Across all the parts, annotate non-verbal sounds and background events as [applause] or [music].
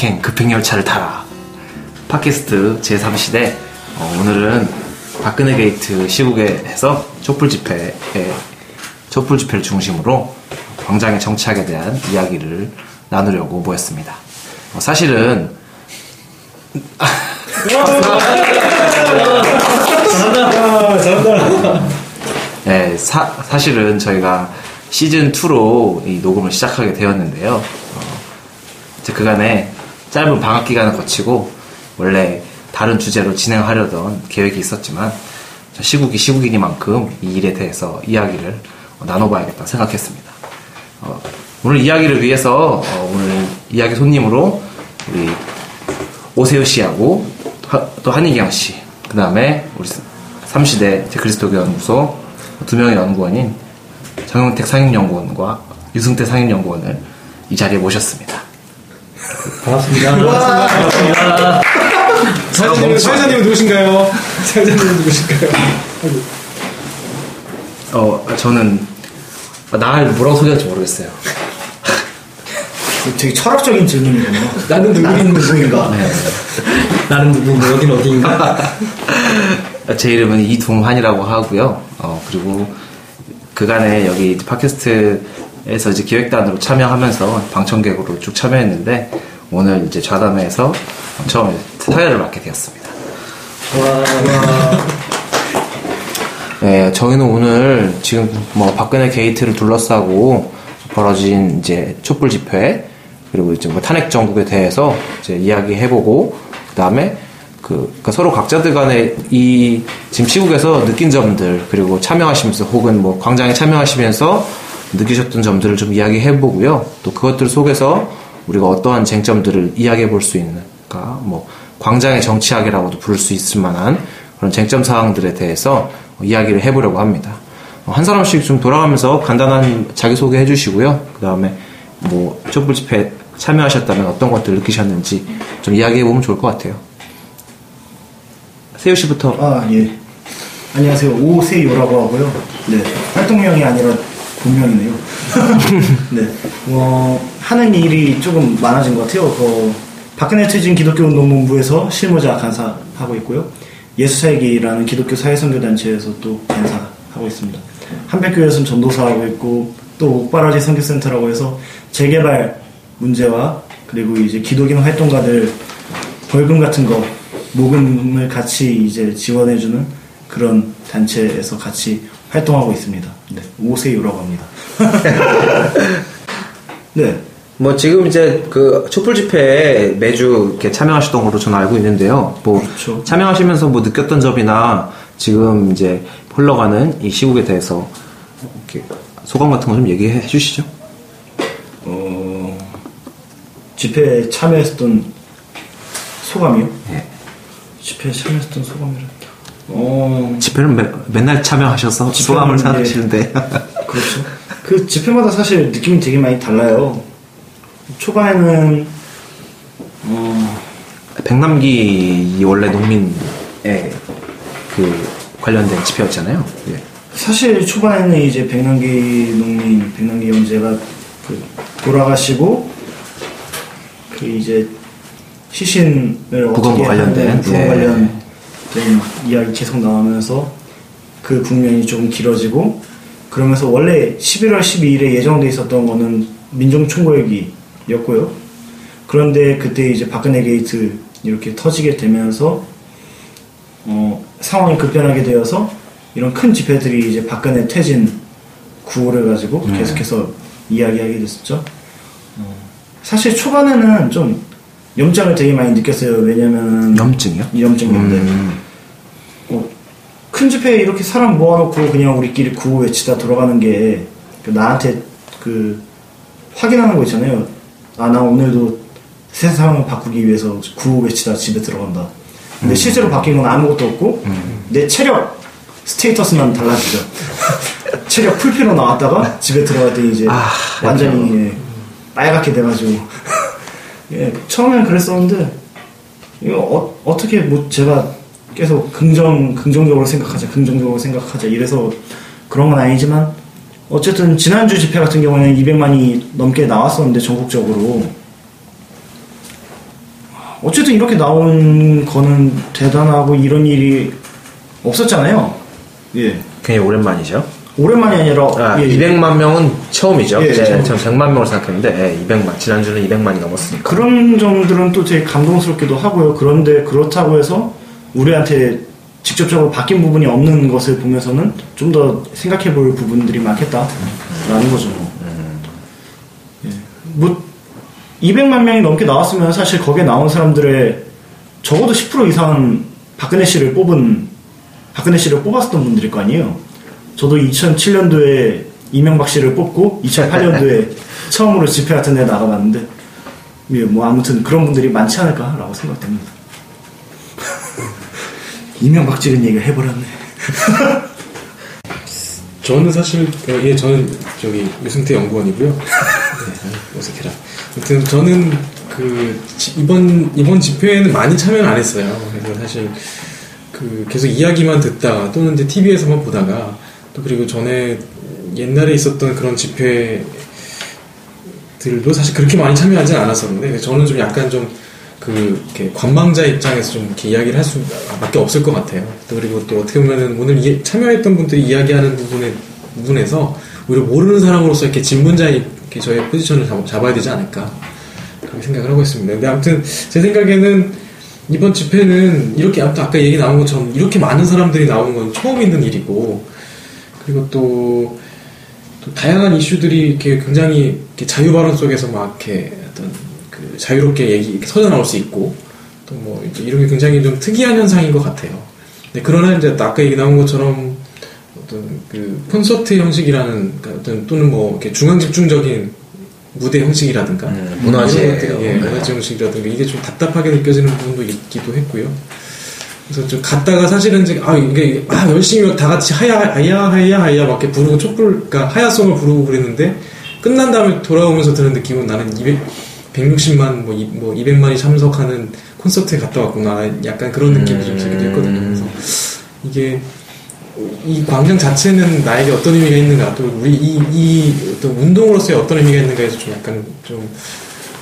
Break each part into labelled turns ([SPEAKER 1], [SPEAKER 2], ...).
[SPEAKER 1] 징역행 급행열차를 타라 팟캐스트 제3시대 어, 오늘은 박근혜 게이트 시국에서 촛불 집회에 촛불 집회를 중심으로 광장의 정치학에 대한 이야기를 나누려고 모였습니다. 어, 사실은 [laughs] 네, 사, 사실은 저희가 시즌 2로 이 녹음을 시작하게 되었는데요. 어, 그간에 짧은 방학 기간을 거치고 원래 다른 주제로 진행하려던 계획이 있었지만 시국이 시국이니만큼 이 일에 대해서 이야기를 나눠봐야겠다 생각했습니다. 어, 오늘 이야기를 위해서 어, 오늘 이야기 손님으로 우리 오세훈 씨하고 또 한희경 씨, 그 다음에 우리 삼시대 그리스도교 연구소 두 명의 연구원인 정용택 상임연구원과 유승태 상임연구원을 이 자리에 모셨습니다.
[SPEAKER 2] 반갑습니다. 반갑습니다.
[SPEAKER 3] 사회자님, 사회자님은 누구신가요? 사회자님은 누구신가요?
[SPEAKER 1] 어, 저는 나를 뭐라고 소개할지 모르겠어요.
[SPEAKER 2] 되게 철학적인 질문이군요. 나는 누구인 누구인가? 네. 나는 누구인가? 여긴 어디인가?
[SPEAKER 1] 제 이름은 이동환이라고 하고요. 어, 그리고 그간에 여기 팟캐스트 에서 이제 기획단으로 참여하면서 방청객으로 쭉 참여했는데 오늘 이제 좌담회에서 처음 사회를 맡게 되었습니다. 와. 네, 저희는 오늘 지금 뭐 박근혜 게이트를 둘러싸고 벌어진 이제 촛불 집회 그리고 이제 뭐 탄핵 정국에 대해서 이제 이야기해보고 그 다음에 그 그러니까 서로 각자들 간에 이 지금 시국에서 느낀 점들 그리고 참여하시면서 혹은 뭐 광장에 참여하시면서 느끼셨던 점들을 좀 이야기해 보고요. 또 그것들 속에서 우리가 어떠한 쟁점들을 이야기해 볼 수 있는, 그러니까 뭐 광장의 정치학이라고도 부를 수 있을 만한 그런 쟁점 사항들에 대해서 이야기를 해보려고 합니다. 한 사람씩 좀 돌아가면서 간단한 자기소개 해주시고요. 그 다음에 뭐 촛불 집회 참여하셨다면 어떤 것들 느끼셨는지 좀 이야기해 보면 좋을 것 같아요. 세효 씨부터.
[SPEAKER 2] 아, 예. 안녕하세요. 오세요라고 하고요. 네. 활동명이 아니라 본명이네요. [laughs] 네. 어, 하는 일이 조금 많아진 것 같아요. 그, 박근혜 퇴진 기독교 운동본부에서 실무자 간사 하고 있고요. 예수사역이라는 기독교 사회선교단체에서 또 간사 하고 있습니다. 한백교회에서는 전도사 하고 있고, 또 옥바라지 선교센터라고 해서 재개발 문제와 그리고 이제 기독인 활동가들 벌금 같은 거 모금을 같이 이제 지원해주는 그런 단체에서 같이 활동하고 있습니다. 네, 오세요라고 합니다. [laughs]
[SPEAKER 1] 네. 뭐 지금 이제 그 촛불 집회에 매주 이렇게 참여하시던 걸로 저는 알고 있는데요. 뭐 그렇죠. 참여하시면서 뭐 느꼈던 점이나 지금 이제 흘러가는 이 시국에 대해서 이렇게 소감 같은 거 좀 얘기해 주시죠. 어,
[SPEAKER 2] 집회에 참여했던 소감이요? 네. 집회에 참여했던 소감이라.
[SPEAKER 1] 어... 집회는 매, 맨날 참여하셔서 소감을 사시는데.
[SPEAKER 2] 그렇죠. 그 집회마다 사실 느낌이 되게 많이 달라요. 초반에는
[SPEAKER 1] 어... 백남기 원래 농민의 그 관련된 집회였잖아요. 예.
[SPEAKER 2] 사실 초반에는 이제 백남기 농민, 백남기 형제가 그 돌아가시고 그 이제 시신을
[SPEAKER 1] 어떻게 관련된
[SPEAKER 2] 부검 예. 관련 된 이야기 계속 나오면서 그 국면이 조금 길어지고 그러면서 원래 11월 12일에 예정돼 있었던 거는 민중총궐기였고요. 그런데 그때 이제 박근혜 게이트 이렇게 터지게 되면서 어, 상황이 급변하게 되어서 이런 큰 집회들이 이제 박근혜 퇴진 구호를 가지고 네. 계속해서 이야기하게 됐었죠. 어, 사실 초반에는 좀 염증을 되게 많이 느꼈어요. 왜냐면
[SPEAKER 1] 염증이요?
[SPEAKER 2] 염증인데 음. 어, 큰 집회에 이렇게 사람 모아놓고 그냥 우리끼리 구호 외치다 돌아가는 게그 나한테 그 확인하는 거 있잖아요. 아 나 오늘도 세상을 바꾸기 위해서 구호 외치다 집에 들어간다. 근데 음. 실제로 바뀐 건 아무것도 없고 음. 내 체력 스테이터스만 달라지죠. [laughs] 체력 풀피로 나왔다가 집에 들어갈 때 이제 아, 완전히 빨갛게 돼가지고 예, 처음엔 그랬었는데 이거 어, 떻게 뭐 제가 계속 긍정 긍정적으로 생각하자 긍정적으로 생각하자 이래서 그런 건 아니지만 어쨌든 지난주 집회 같은 경우에는 200만이 넘게 나왔었는데 전국적으로 어쨌든 이렇게 나온 거는 대단하고 이런 일이 없었잖아요. 예.
[SPEAKER 1] 굉장히 오랜만이죠.
[SPEAKER 2] 오랜만이 아니라
[SPEAKER 1] 아,
[SPEAKER 2] 예,
[SPEAKER 1] 200만 명은 처음이죠.
[SPEAKER 2] 예,
[SPEAKER 1] 제,
[SPEAKER 2] 처음.
[SPEAKER 1] 전 100만 명으로 생각했는데 예, 200만 지난주는 200만이 넘었으니까.
[SPEAKER 2] 그런 점들은 또 되게 감동스럽기도 하고요. 그런데 그렇다고 해서 우리한테 직접적으로 바뀐 부분이 없는 것을 보면서는 좀 더 생각해 볼 부분들이 많겠다라는 거죠. 예. 뭐 200만 명이 넘게 나왔으면 사실 거기에 나온 사람들의 적어도 10% 이상은 박근혜 씨를 뽑은 박근혜 씨를 뽑았었던 분들일 거 아니에요. 저도 2007년도에 이명박 씨를 뽑고 2008년도에 [laughs] 처음으로 집회 같은 데 나가봤는데 예, 뭐 아무튼 그런 분들이 많지 않을까라고 생각됩니다. [laughs] 이명박 찍은 얘기를 해버렸네. [laughs]
[SPEAKER 3] 저는 사실 어, 예 저는 저기 유승태 연구원이고요. 네, 어색해라. 아무튼 저는 그 지- 이번 이번 집회에는 많이 참여는 안 했어요. 그래서 사실 그 계속 이야기만 듣다가 또는 이제 TV에서만 보다가 또 그리고 전에 옛날에 있었던 그런 집회들도 사실 그렇게 많이 참여하진 않았었는데 저는 좀 약간 좀 그 관망자 입장에서 좀 이렇게 이야기를 할 수밖에 없을 것 같아요. 또 그리고 또 어떻게 보면은 오늘 이- 참여했던 분들이 이야기하는 부분에 부분에서 오히려 모르는 사람으로서 이렇게 진문자의 이렇게 저의 포지션을 잡, 잡아야 되지 않을까 그렇게 생각을 하고 있습니다. 근데 아무튼 제 생각에는 이번 집회는 이렇게 아까 얘기 나온 것처럼 이렇게 많은 사람들이 나오는 건 처음 있는 일이고 그리고 또, 또 다양한 이슈들이 이렇게 굉장히 이렇게 자유 발언 속에서 막 이렇게 어떤 그 자유롭게 얘기 이렇게 터져 나올 수 있고 또 뭐 이런 게 굉장히 좀 특이한 현상인 것 같아요. 근데 그러나 이제 아까 얘기 나온 것처럼 어떤 그 콘서트 형식이라는 그러니까 어떤 또는 뭐 이렇게 중앙 집중적인 무대 형식이라든가
[SPEAKER 1] 음, 문화재.
[SPEAKER 3] 이런 것들이, 예, 문화재 형식이라든가 이게 좀 답답하게 느껴지는 부분도 있기도 했고요. 그래서 좀 갔다가 사실은 이제 아 이게 아 열심히 다 같이 하야 하야 하야 하야 막 이렇게 부르고 촛불 그러니까 하야송을 부르고 그랬는데 끝난 다음에 돌아오면서 드는 느낌은 나는 200 160만 뭐, 이, 뭐 200만이 참석하는 콘서트에 갔다 왔구나 약간 그런 느낌이 좀 들기도 했거든요. 그래서 이게 이 광장 자체는 나에게 어떤 의미가 있는가 또 우리 이, 이 어떤 운동으로서의 어떤 의미가 있는가에서 좀 약간 좀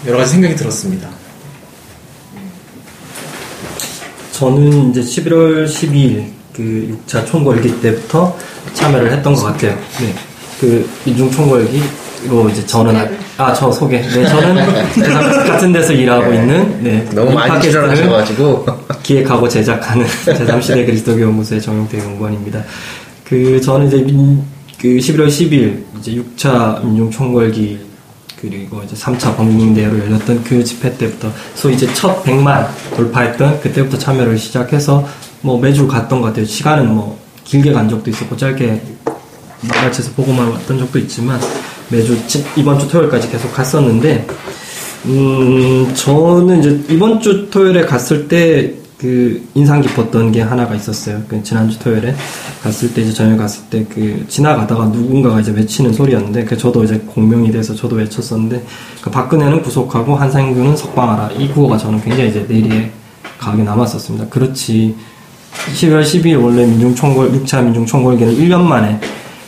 [SPEAKER 3] 여러 가지 생각이 들었습니다.
[SPEAKER 4] 저는 이제 11월 12일 그 6차 총궐기 때부터 참여를 했던 것 같아요. 네. 그 인중 총궐기로 이제 저는 아 저 소개. 네, 저는 [laughs] 같은 데서 일하고 있는 네.
[SPEAKER 1] 너무
[SPEAKER 4] 이
[SPEAKER 1] 많이 출연하셔가지고
[SPEAKER 4] 기획하고 제작하는 [laughs] 제3시대 그리스도교 연구소의 정용태 연구원입니다. 그 저는 이제 민, 그 11월 10일 이제 6차 민중 총궐기 그리고 이제 3차 범국민대회로 열렸던 그 집회 때부터 소위 이제 첫 100만 돌파했던 그때부터 참여를 시작해서 뭐 매주 갔던 것 같아요. 시간은 뭐 길게 간 적도 있었고 짧게 나같이서 보고만 왔던 적도 있지만 매주 지- 이번 주 토요일까지 계속 갔었는데 음 저는 이제 이번 주 토요일에 갔을 때 그 인상 깊었던 게 하나가 있었어요. 그 지난주 토요일에 갔을 때 이제 저녁에 갔을 때 그 지나가다가 누군가가 이제 외치는 소리였는데 그 저도 이제 공명이 돼서 저도 외쳤었는데 그 박근혜는 구속하고 한상규는 석방하라 이 구호가 저는 굉장히 이제 내리에 강하게 남았었습니다. 그렇지 12월 12일 원래 민중총궐 6차 민중총궐기는 1년 만에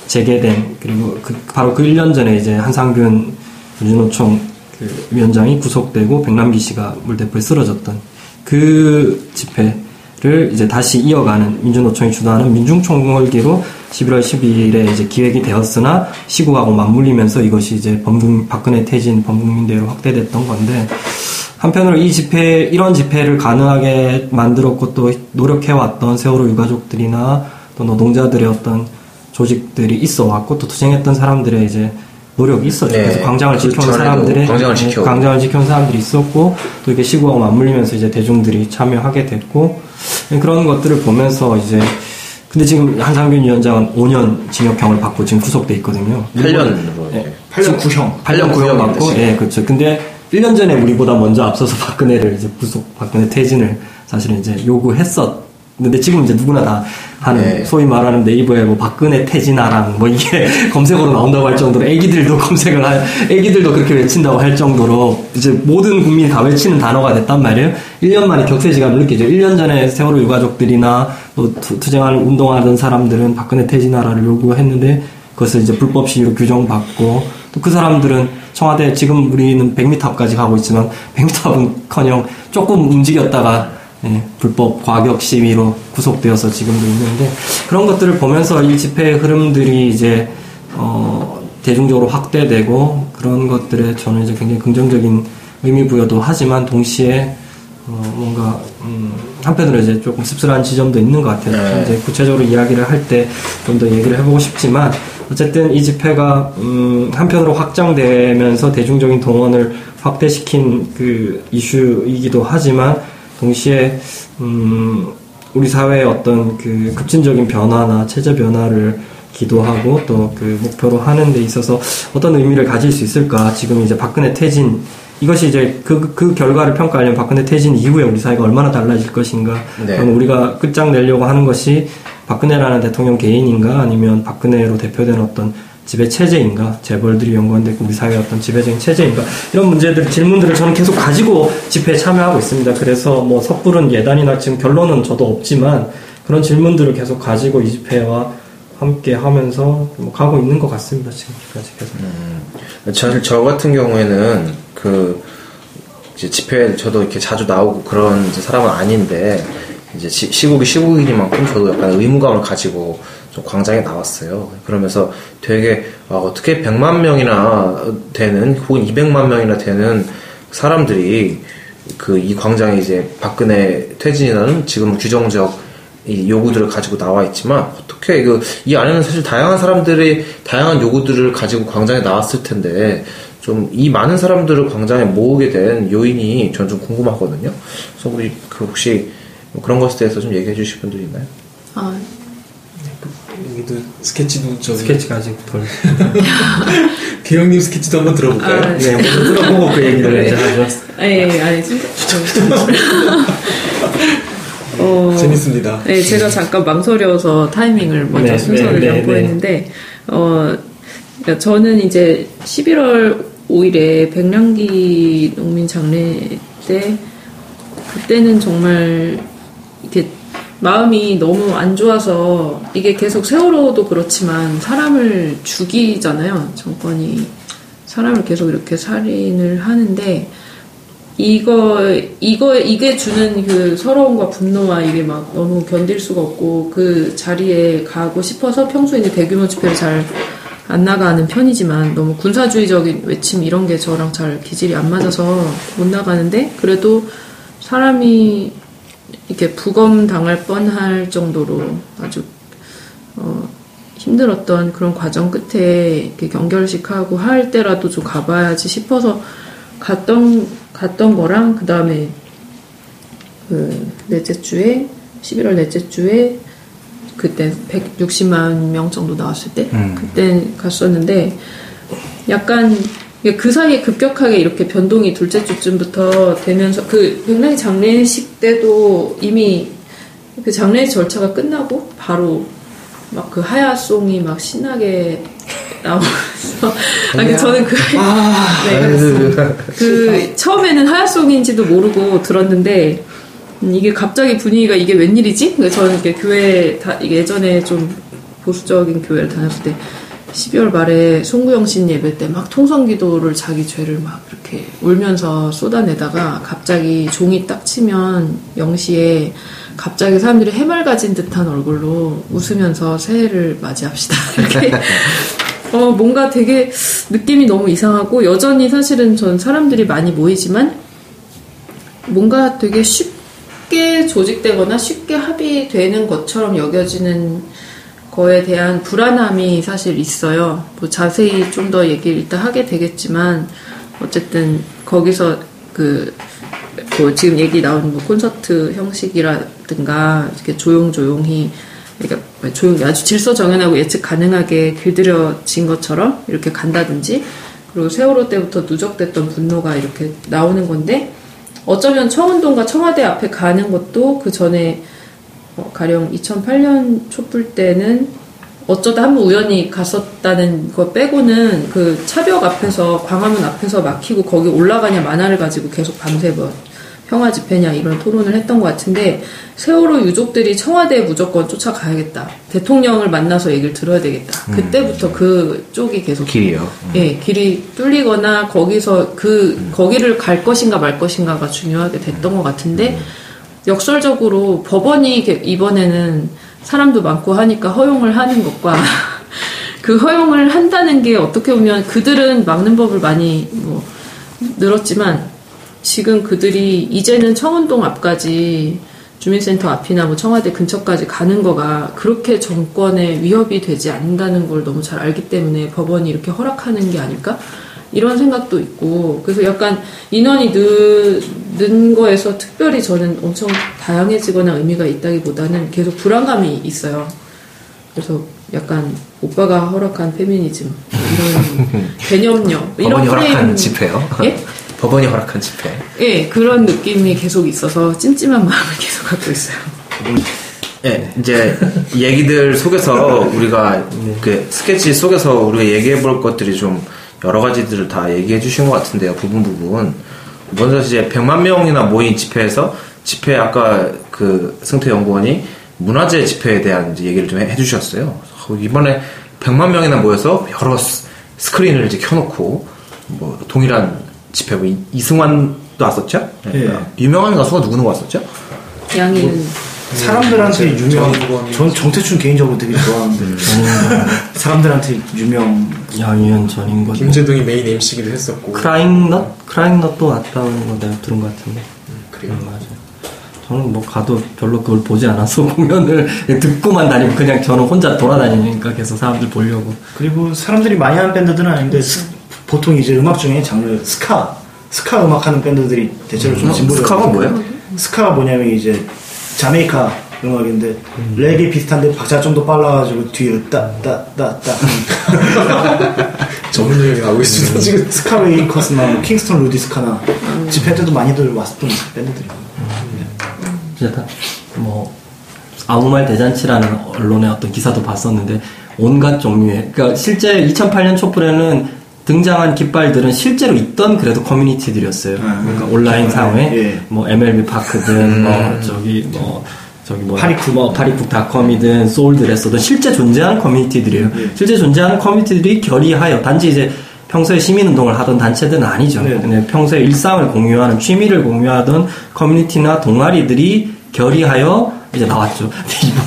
[SPEAKER 4] 재개된 그리고 그, 바로 그 1년 전에 이제 한상균 민주노총 그 위원장이 구속되고 백남기 씨가 물대포에 쓰러졌던 그 집회를 이제 다시 이어가는 민주노총이 주도하는 민중총궐기로 11월 12일에 이제 기획이 되었으나 시국하고 맞물리면서 이것이 이제 범국 박근혜 퇴진 범국민대회로 확대됐던 건데 한편으로 이 집회 이런 집회를 가능하게 만들었고 또 노력해왔던 세월호 유가족들이나 또 노동자들의 어떤 조직들이 있어 왔고 또 투쟁했던 사람들의 이제 노력이 있었죠.
[SPEAKER 1] 네.
[SPEAKER 4] 그래서 광장을
[SPEAKER 1] 그
[SPEAKER 4] 지켜온 사람들의
[SPEAKER 1] 광장을
[SPEAKER 4] 네,
[SPEAKER 1] 지켜오고.
[SPEAKER 4] 광장을 지켜온 사람들이 있었고 또 이게 시국하고 맞물리면서 이제 대중들이 참여하게 됐고 네, 그런 것들을 보면서 이제 근데 지금 한상균 위원장은 5년 징역형을 받고 지금 구속돼 있거든요.
[SPEAKER 1] 8년으로
[SPEAKER 4] 네.
[SPEAKER 2] 8년 구형.
[SPEAKER 4] 8년 구형 받고. 예, 그렇죠. 근데 1년 전에 우리보다 먼저 앞서서 박근혜를 이제 구속, 박근혜 퇴진을 사실은 이제 요구했었. 근데 지금 이제 누구나 다 하는
[SPEAKER 1] 네.
[SPEAKER 4] 소위 말하는 네이버에 뭐 박근혜 퇴진하랑 뭐 이게 [laughs] 검색어로 나온다고 할 정도로 애기들도 [laughs] 검색을 할 애기들도 그렇게 외친다고 할 정도로 이제 모든 국민이 다 외치는 단어가 됐단 말이에요. 1년 만에 격세지감을 느끼죠. 1년 전에 세월호 유가족들이나 또 투- 투쟁하는 운동하던 사람들은 박근혜 퇴진하라를 요구했는데 그것을 이제 불법 시위로 규정받고 또 그 사람들은 청와대 지금 우리는 100m 앞까지 가고 있지만 100m 앞은커녕 조금 움직였다가 예, 불법 과격 시위로 구속되어서 지금도 있는데 그런 것들을 보면서 이 집회의 흐름들이 이제 어, 대중적으로 확대되고 그런 것들에 저는 이제 굉장히 긍정적인 의미 부여도 하지만 동시에 어, 뭔가 음, 한편으로 이제 조금 씁쓸한 지점도 있는 것 같아요.
[SPEAKER 1] 네.
[SPEAKER 4] 이제 구체적으로 이야기를 할 때 좀 더 얘기를 해보고 싶지만 어쨌든 이 집회가 음, 한편으로 확장되면서 대중적인 동원을 확대시킨 그 이슈이기도 하지만 동시에 음, 우리 사회의 어떤 그 급진적인 변화나 체제 변화를 기도하고 또 그 목표로 하는 데 있어서 어떤 의미를 가질 수 있을까 지금 이제 박근혜 퇴진 이것이 이제 그, 그 결과를 평가하려면 박근혜 퇴진 이후에 우리 사회가 얼마나 달라질 것인가.
[SPEAKER 1] 네.
[SPEAKER 4] 그럼 우리가 끝장내려고 하는 것이 박근혜라는 대통령 개인인가 아니면 박근혜로 대표된 어떤 지배 체제인가 재벌들이 연관되고 우리 사회의 어떤 지배적인 체제인가 이런 문제들 질문들을 저는 계속 가지고 집회에 참여하고 있습니다. 그래서 뭐 섣부른 예단이나 지금 결론은 저도 없지만 그런 질문들을 계속 가지고 이 집회와 함께 하면서 뭐 가고 있는 것 같습니다. 지금까지 계속.
[SPEAKER 1] 저, 저 같은 경우에는 그 집회 저도 이렇게 자주 나오고 그런 사람은 아닌데 이제 시, 시국이 시국이니만큼 저도 약간 의무감을 가지고 좀 광장에 나왔어요. 그러면서 되게 아, 어떻게 100만 명이나 되는 혹은 200만 명이나 되는 사람들이 그 이 광장에 이제 박근혜 퇴진이라는 지금 규정적 이 요구들을 가지고 나와 있지만 어떻게 그 이 안에는 사실 다양한 사람들이 다양한 요구들을 가지고 광장에 나왔을 텐데 좀 이 많은 사람들을 광장에 모으게 된 요인이 전 좀 궁금하거든요. 그래서 우리 그 혹시 뭐 그런 것에 대해서 좀 얘기해 주실 분들이 있나요?
[SPEAKER 5] 아,
[SPEAKER 3] 여기도 스케치도 저기
[SPEAKER 4] 스케치가 아직 덜. [laughs]
[SPEAKER 3] 기영님 스케치도 한번 들어볼까요?
[SPEAKER 5] 아,
[SPEAKER 4] 네, 먼저 들어보고 그 얘기를 이제 하죠.
[SPEAKER 5] 아니, 아니, 진짜. [laughs] 어,
[SPEAKER 3] 재밌습니다.
[SPEAKER 5] 네, 제가 잠깐 망설여서 타이밍을 먼저
[SPEAKER 4] 네,
[SPEAKER 5] 순서를
[SPEAKER 4] 네, 네,
[SPEAKER 5] 양보했는데, 어, 그러니까 저는 이제 11월 5일에 백량기 농민 장례 때, 그때는 정말 이렇게 마음이 너무 안 좋아서 이게 계속 세월호도 그렇지만 사람을 죽이잖아요. 정권이 사람을 계속 이렇게 살인을 하는데 이거 이거 이게 주는 그 서러움과 분노와 이게 막 너무 견딜 수가 없고 그 자리에 가고 싶어서 평소에 이제 대규모 집회를 잘 안 나가는 편이지만 너무 군사주의적인 외침 이런 게 저랑 잘 기질이 안 맞아서 못 나가는데 그래도 사람이 이렇게 부검 당할 뻔할 정도로 아주 어, 힘들었던 그런 과정 끝에 경결식하고 할 때라도 좀 가봐야지 싶어서 갔던 갔던 거랑 그 다음에 그 넷째 주에 11월 넷째 주에 그때 160만 명 정도 나왔을 때
[SPEAKER 1] 음.
[SPEAKER 5] 그때 갔었는데 약간 그 사이에 급격하게 이렇게 변동이 둘째 주쯤부터 되면서 그 백랑이 장례식 때도 이미 그 장례 절차가 끝나고 바로 막 그 하야송이 막 신나게 나오면서 [laughs] 아니 저는 그 [laughs] 네, 그래서 그 [laughs] 처음에는 하야송인지도 모르고 들었는데 음, 이게 갑자기 분위기가 이게 웬일이지? 저는 이렇게 교회 다 이게 예전에 좀 보수적인 교회를 다녔을 때 12월 말에 송구영 신 예배 때 막 통성 기도를 자기 죄를 막 이렇게 울면서 쏟아내다가 갑자기 종이 딱 치면 0시에 갑자기 사람들이 해맑아진 듯한 얼굴로 웃으면서 새해를 맞이합시다. [laughs] 이렇게 어, 뭔가 되게 느낌이 너무 이상하고 여전히 사실은 전 사람들이 많이 모이지만 뭔가 되게 쉽게 조직되거나 쉽게 합의되는 것처럼 여겨지는 거에 대한 불안함이 사실 있어요. 뭐 자세히 좀 더 얘기를 이따 하게 되겠지만 어쨌든 거기서 그, 뭐 지금 얘기 나온 뭐 콘서트 형식이라든가 이렇게 조용조용히 그러니까 조용히 아주 질서 정연하고 예측 가능하게 길들여진 것처럼 이렇게 간다든지 그리고 세월호 때부터 누적됐던 분노가 이렇게 나오는 건데 어쩌면 청운동과 청와대 앞에 가는 것도 그 전에 어, 가령 2008년 촛불 때는 어쩌다 한 번 우연히 갔었다는 거 빼고는 그 차벽 앞에서 광화문 앞에서 막히고 거기 올라가냐 마나를 가지고 계속 밤새 뭐 평화 집회냐 이런 토론을 했던 것 같은데 세월호 유족들이 청와대에 무조건 쫓아가야겠다. 대통령을 만나서 얘기를 들어야 되겠다. 그때부터 그 쪽이 계속
[SPEAKER 1] 길이요.
[SPEAKER 5] 예, 길이 뚫리거나 거기서 그 거기를 갈 것인가 말 것인가가 중요하게 됐던 것 같은데 역설적으로 법원이 이번에는 사람도 많고 하니까 허용을 하는 것과 [laughs] 그 허용을 한다는 게 어떻게 보면 그들은 막는 법을 많이 뭐 늘었지만 지금 그들이 이제는 청운동 앞까지 주민센터 앞이나 뭐 청와대 근처까지 가는 거가 그렇게 정권에 위협이 되지 않는다는 걸 너무 잘 알기 때문에 법원이 이렇게 허락하는 게 아닐까? 이런 생각도 있고 그래서 약간 인원이 는, 는 거에서 특별히 저는 엄청 다양해지거나 의미가 있다기보다는 계속 불안감이 있어요. 그래서 약간 오빠가 허락한 페미니즘 이런 [laughs] 개념력 이런
[SPEAKER 1] 법원이 허락한
[SPEAKER 5] 프레임
[SPEAKER 1] 집회요.
[SPEAKER 5] 예? [laughs]
[SPEAKER 1] 법원이 허락한 집회.
[SPEAKER 5] 예, 그런 느낌이 계속 있어서 찜찜한 마음을 [laughs] 계속 갖고 있어요.
[SPEAKER 1] 예, 이제 얘기들 속에서 우리가 그 스케치 속에서 우리가 얘기해 볼 것들이 좀 여러 가지들을 다 얘기해 주신 것 같은데요. 부분 부분. 먼저 이제 100만 명이나 모인 집회에서 집회 아까 그 승태 연구원이 문화재 집회에 대한 이제 얘기를 좀 해 주셨어요. 어, 이번에 100만 명이나 모여서 여러 스- 스크린을 이제 켜놓고 뭐 동일한 집회 뭐 이- 이승환도 왔었죠?
[SPEAKER 2] 예.
[SPEAKER 1] 유명한 가수가 누구 누구 왔었죠?
[SPEAKER 5] 양이는
[SPEAKER 2] 사람들한테
[SPEAKER 3] 제-
[SPEAKER 2] 유명. 전 정태춘 개인적으로 되게 좋아하는데 [laughs] 사람들한테 유명.
[SPEAKER 4] 양희은 전인권
[SPEAKER 3] 김재동이 메인 MC기도 했었고
[SPEAKER 4] 크라잉넛? 크라잉넛도 왔다는 거 내가 들은 것 같은데
[SPEAKER 3] 그래요.
[SPEAKER 4] 음, 맞아요 저는 뭐 가도 별로 그걸 보지 않아서 [laughs] 공연을 듣고만 다니고 그냥 저는 혼자 돌아다니니까 계속 사람들 보려고
[SPEAKER 2] 그리고 사람들이 많이 하는 밴드들은 아닌데 스- 보통 이제 음악 중에 장르 스카 스카 음악 하는 밴드들이 대체로 좀 진보적
[SPEAKER 1] 스카가 뭐예요?
[SPEAKER 2] 스카가 뭐냐면 이제 자메이카 음악인데 레게 비슷한데 박자 좀 더 빨라가지고 뒤에 따따따따.
[SPEAKER 3] 전문용어 나오고 있습니다. 지금
[SPEAKER 2] 스카웨이커스나 뭐 킹스턴 루디 스카나 집회 때도 많이들 왔었던 밴드들이고
[SPEAKER 4] 진짜 다, 뭐 아무 말 대잔치라는 언론의 어떤 기사도 봤었는데 온갖 종류의 그러니까 실제 2008년 촛불에는 등장한 깃발들은 실제로 있던 그래도 커뮤니티들이었어요. 그러니까 온라인상의,
[SPEAKER 2] 예.
[SPEAKER 4] 뭐 MLB 파크든 뭐 저기 뭐 저기 뭐
[SPEAKER 2] 파리쿡.
[SPEAKER 4] 뭐 파리쿡닷컴이든 소울드레서든 실제 존재하는 커뮤니티들이에요. 실제 존재하는 커뮤니티들이 결의하여 단지 이제 평소에 시민운동을 하던 단체들은 아니죠.
[SPEAKER 2] 네.
[SPEAKER 4] 근데 평소에 일상을 공유하는 취미를 공유하던 커뮤니티나 동아리들이 결의하여 이제 나왔죠.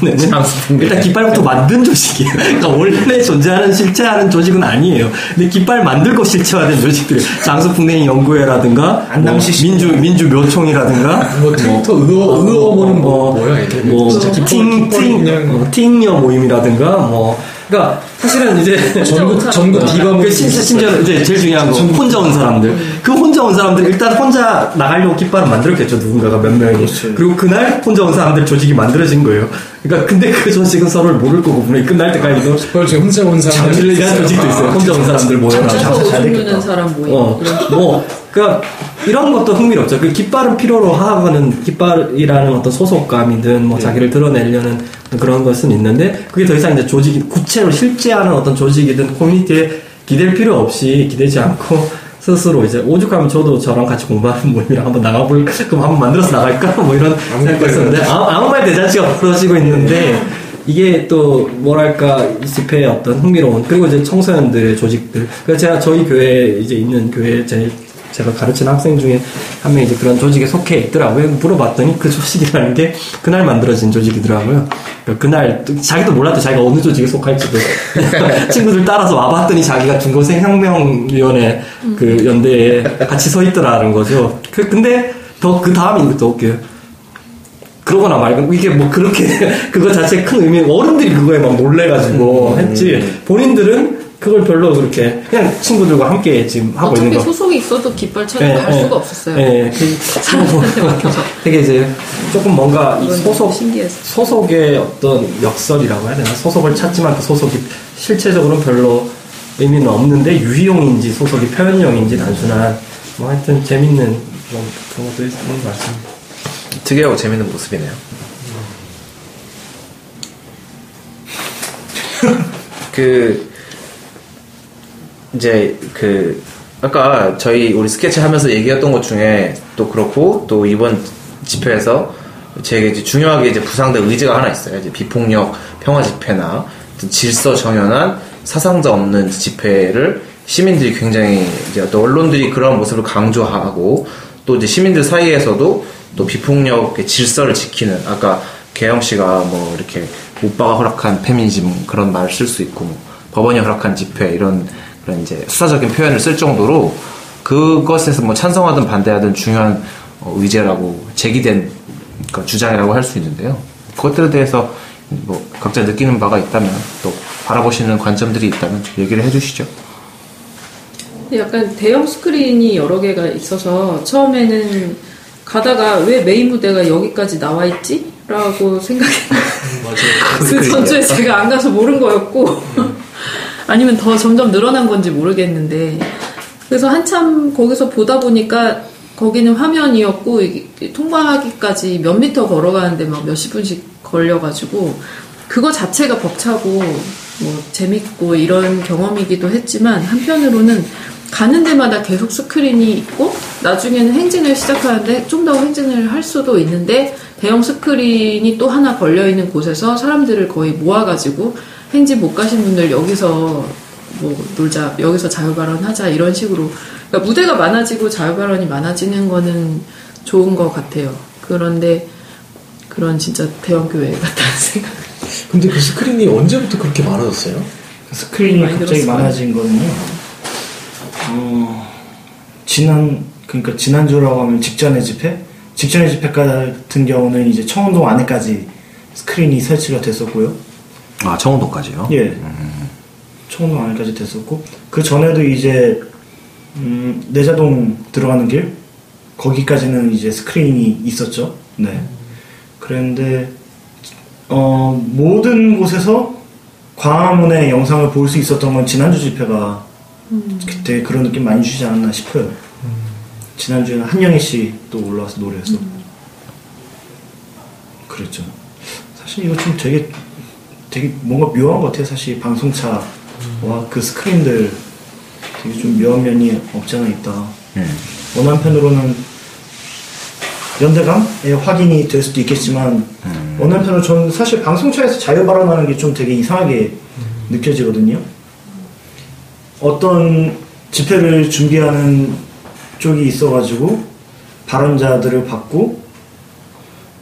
[SPEAKER 4] 근데 이번에는 일단 깃발부터 만든 조직이에요. 그러니까 원래 존재하는 실체하는 조직은 아니에요. 근데 깃발 만들고 실체화된 조직들이 장수풍뎅이 연구회라든가
[SPEAKER 2] 안남시
[SPEAKER 4] 뭐 민주 민주 묘총이라든가.
[SPEAKER 3] 뭐 트위터 의어 의어모는 뭐
[SPEAKER 4] 어,
[SPEAKER 3] 뭐야 이게
[SPEAKER 4] 뭐
[SPEAKER 3] 진짜 깃발-
[SPEAKER 4] 팅,
[SPEAKER 3] 깃발이
[SPEAKER 4] 팅,
[SPEAKER 3] 그냥.
[SPEAKER 4] 어, 팅녀 모임이라든가 뭐. 그러니까 사실은 이제
[SPEAKER 3] 전국 전국 디바
[SPEAKER 4] 그 심- 심지어 이제 제일 중요한 거 혼자 온 사람들. 그 혼자 온 사람들 일단 혼자 나가려고 깃발을 만들었겠죠 누군가가 몇 명이.
[SPEAKER 2] 그렇죠.
[SPEAKER 4] 그리고 그날 혼자 온 사람들 조직이 만들어진 거예요. 그러니까 근데 그 조직은 서로를 모를 거고 분명히 끝날 때까지도
[SPEAKER 3] 깃발 중에 혼자 온 사람
[SPEAKER 4] 장실리라는 조직도 있어요. 혼자 온 사람들 모여라
[SPEAKER 2] 장사 저잘 되겠다.
[SPEAKER 5] 사람 모임.
[SPEAKER 4] 어, 뭐, 그니까, 이런 것도 흥미롭죠. 그 깃발을 필요로 하는, 깃발이라는 어떤 소속감이든, 뭐, 자기를 드러내려는 그런 것은 있는데, 그게 더 이상 이제 조직이, 구체로 실제 하는 어떤 조직이든, 커뮤니티에 기댈 필요 없이, 기대지 않고, 스스로 이제, 오죽하면 저도 저랑 같이 공부하는 모임이랑 한번 나가볼, 그럼 한번 만들어서 나갈까? 뭐 이런 있었는데, 아무, 아무 말 대잔치가 벌어지고 있는데, 이게 또 뭐랄까 이 집회의 어떤 흥미로운 그리고 이제 청소년들의 조직들 그래서 제가 저희 교회에 이제 있는 교회 제 제가 가르치는 학생 중에 한 명이 이제 그런 조직에 속해 있더라고요. 물어봤더니 그 조직이라는 게 그날 만들어진 조직이더라고요. 그러니까 그날 또 자기도 몰랐도 자기가 어느 조직에 속할지도 [laughs] 친구들 따라서 와봤더니 자기가 중고생 혁명위원회 그 연대에 같이 서 있더라는 거죠. 그 근데 더 그 다음이 더 웃겨요. 그러거나 말고 이게 뭐 그렇게 [laughs] 그거 자체 큰 의미 어른들이 그거에 막 놀래가지고 했지 본인들은 그걸 별로 그렇게 그냥 친구들과 함께 지금 하고
[SPEAKER 5] 어차피
[SPEAKER 4] 있는 거.
[SPEAKER 5] 소속이 있어도 깃발 차고
[SPEAKER 4] 예,
[SPEAKER 5] 갈
[SPEAKER 4] 예.
[SPEAKER 5] 수가 없었어요.
[SPEAKER 4] 예, 그,
[SPEAKER 5] 사람한테 맡겨서. [laughs]
[SPEAKER 4] 되게 이제 조금 뭔가 소속
[SPEAKER 5] 신기해서.
[SPEAKER 4] 소속의 어떤 역설이라고 해야 되나 소속을 찾지만 그 소속이 실체적으로는 별로 의미는 없는데 유희용인지 소속이 표현용인지 단순한 뭐 하여튼 재밌는 그런 그런 것도 있는 것 같습니다.
[SPEAKER 1] 특이하고 재밌는 모습이네요. [laughs] 그 이제 그 아까 저희 우리 스케치 하면서 얘기했던 것 중에 또 그렇고 또 이번 집회에서 제게 이제 중요하게 이제 부상된 의지가 하나 있어요. 이제 비폭력 평화 집회나 질서 정연한 사상자 없는 집회를 시민들이 굉장히 이제 또 언론들이 그런 모습을 강조하고 또 이제 시민들 사이에서도 또 비폭력의 질서를 지키는 아까 개영 씨가 뭐 이렇게 오빠가 허락한 페미니즘 그런 말을 쓸수 있고 뭐 법원이 허락한 집회 이런 그런 이제 수사적인 표현을 쓸 정도로 그것에서 뭐 찬성하든 반대하든 중요한 어, 의제라고 제기된 그러니까 주장이라고 할 수 있는데요. 그것들에 대해서 뭐 각자 느끼는 바가 있다면 또 바라보시는 관점들이 있다면 좀 얘기를 해주시죠.
[SPEAKER 5] 약간 대형 스크린이 여러 개가 있어서 처음에는 가다가 왜 메인 무대가 여기까지 나와 있지? 라고 생각했는데 [laughs] 그 전주에 제가 안 가서 모른 거였고 아니면 더 점점 늘어난 건지 모르겠는데. 그래서 한참 거기서 보다 보니까 거기는 화면이었고 통과하기까지 몇 미터 걸어가는데 막 몇십 분씩 걸려가지고 그거 자체가 벅차고 뭐 재밌고 이런 경험이기도 했지만 한편으로는 가는 데마다 계속 스크린이 있고 나중에는 행진을 시작하는데 좀 더 행진을 할 수도 있는데 대형 스크린이 또 하나 걸려 있는 곳에서 사람들을 거의 모아가지고 행진 못 가신 분들 여기서 뭐 놀자 여기서 자유발언 하자 이런 식으로 그러니까 무대가 많아지고 자유발언이 많아지는 거는 좋은 것 같아요. 그런데 그런 진짜 대형 교회 같다는 [laughs] 생각.
[SPEAKER 3] 근데 그 스크린이 언제부터 그렇게 많아졌어요?
[SPEAKER 2] 스크린이
[SPEAKER 5] 많이
[SPEAKER 2] 갑자기
[SPEAKER 5] 늘었어요.
[SPEAKER 2] 많아진 거는요. 어, 지난 그러니까 지난주라고 하면 직전의 집회, 직전의 집회 같은 경우는 이제 청운동 안에까지 스크린이 설치가 됐었고요.
[SPEAKER 1] 아 청운동까지요?
[SPEAKER 2] 예. 청운동 안에까지 됐었고 그 전에도 이제 음, 내자동 들어가는 길 거기까지는 이제 스크린이 있었죠. 네. 그런데 어, 모든 곳에서 광화문의 영상을 볼 수 있었던 건 지난주 집회가 그때 그런 느낌 많이 주지 않았나 싶어요. 지난주에는 한영애 씨또 올라와서 노래해서 그랬죠. 사실 이거 좀 되게 되게 뭔가 묘한 것 같아요. 사실 방송차와 그 스크린들 되게 좀 묘한 면이 없지 않아 있다.
[SPEAKER 1] 음.
[SPEAKER 2] 어느 한편으로는 연대감의 확인이 될 수도 있겠지만 어느 한편으로 저는 사실 방송차에서 자유 발언하는 게 좀 되게 이상하게 느껴지거든요. 어떤 집회를 준비하는 쪽이 있어가지고 발언자들을 받고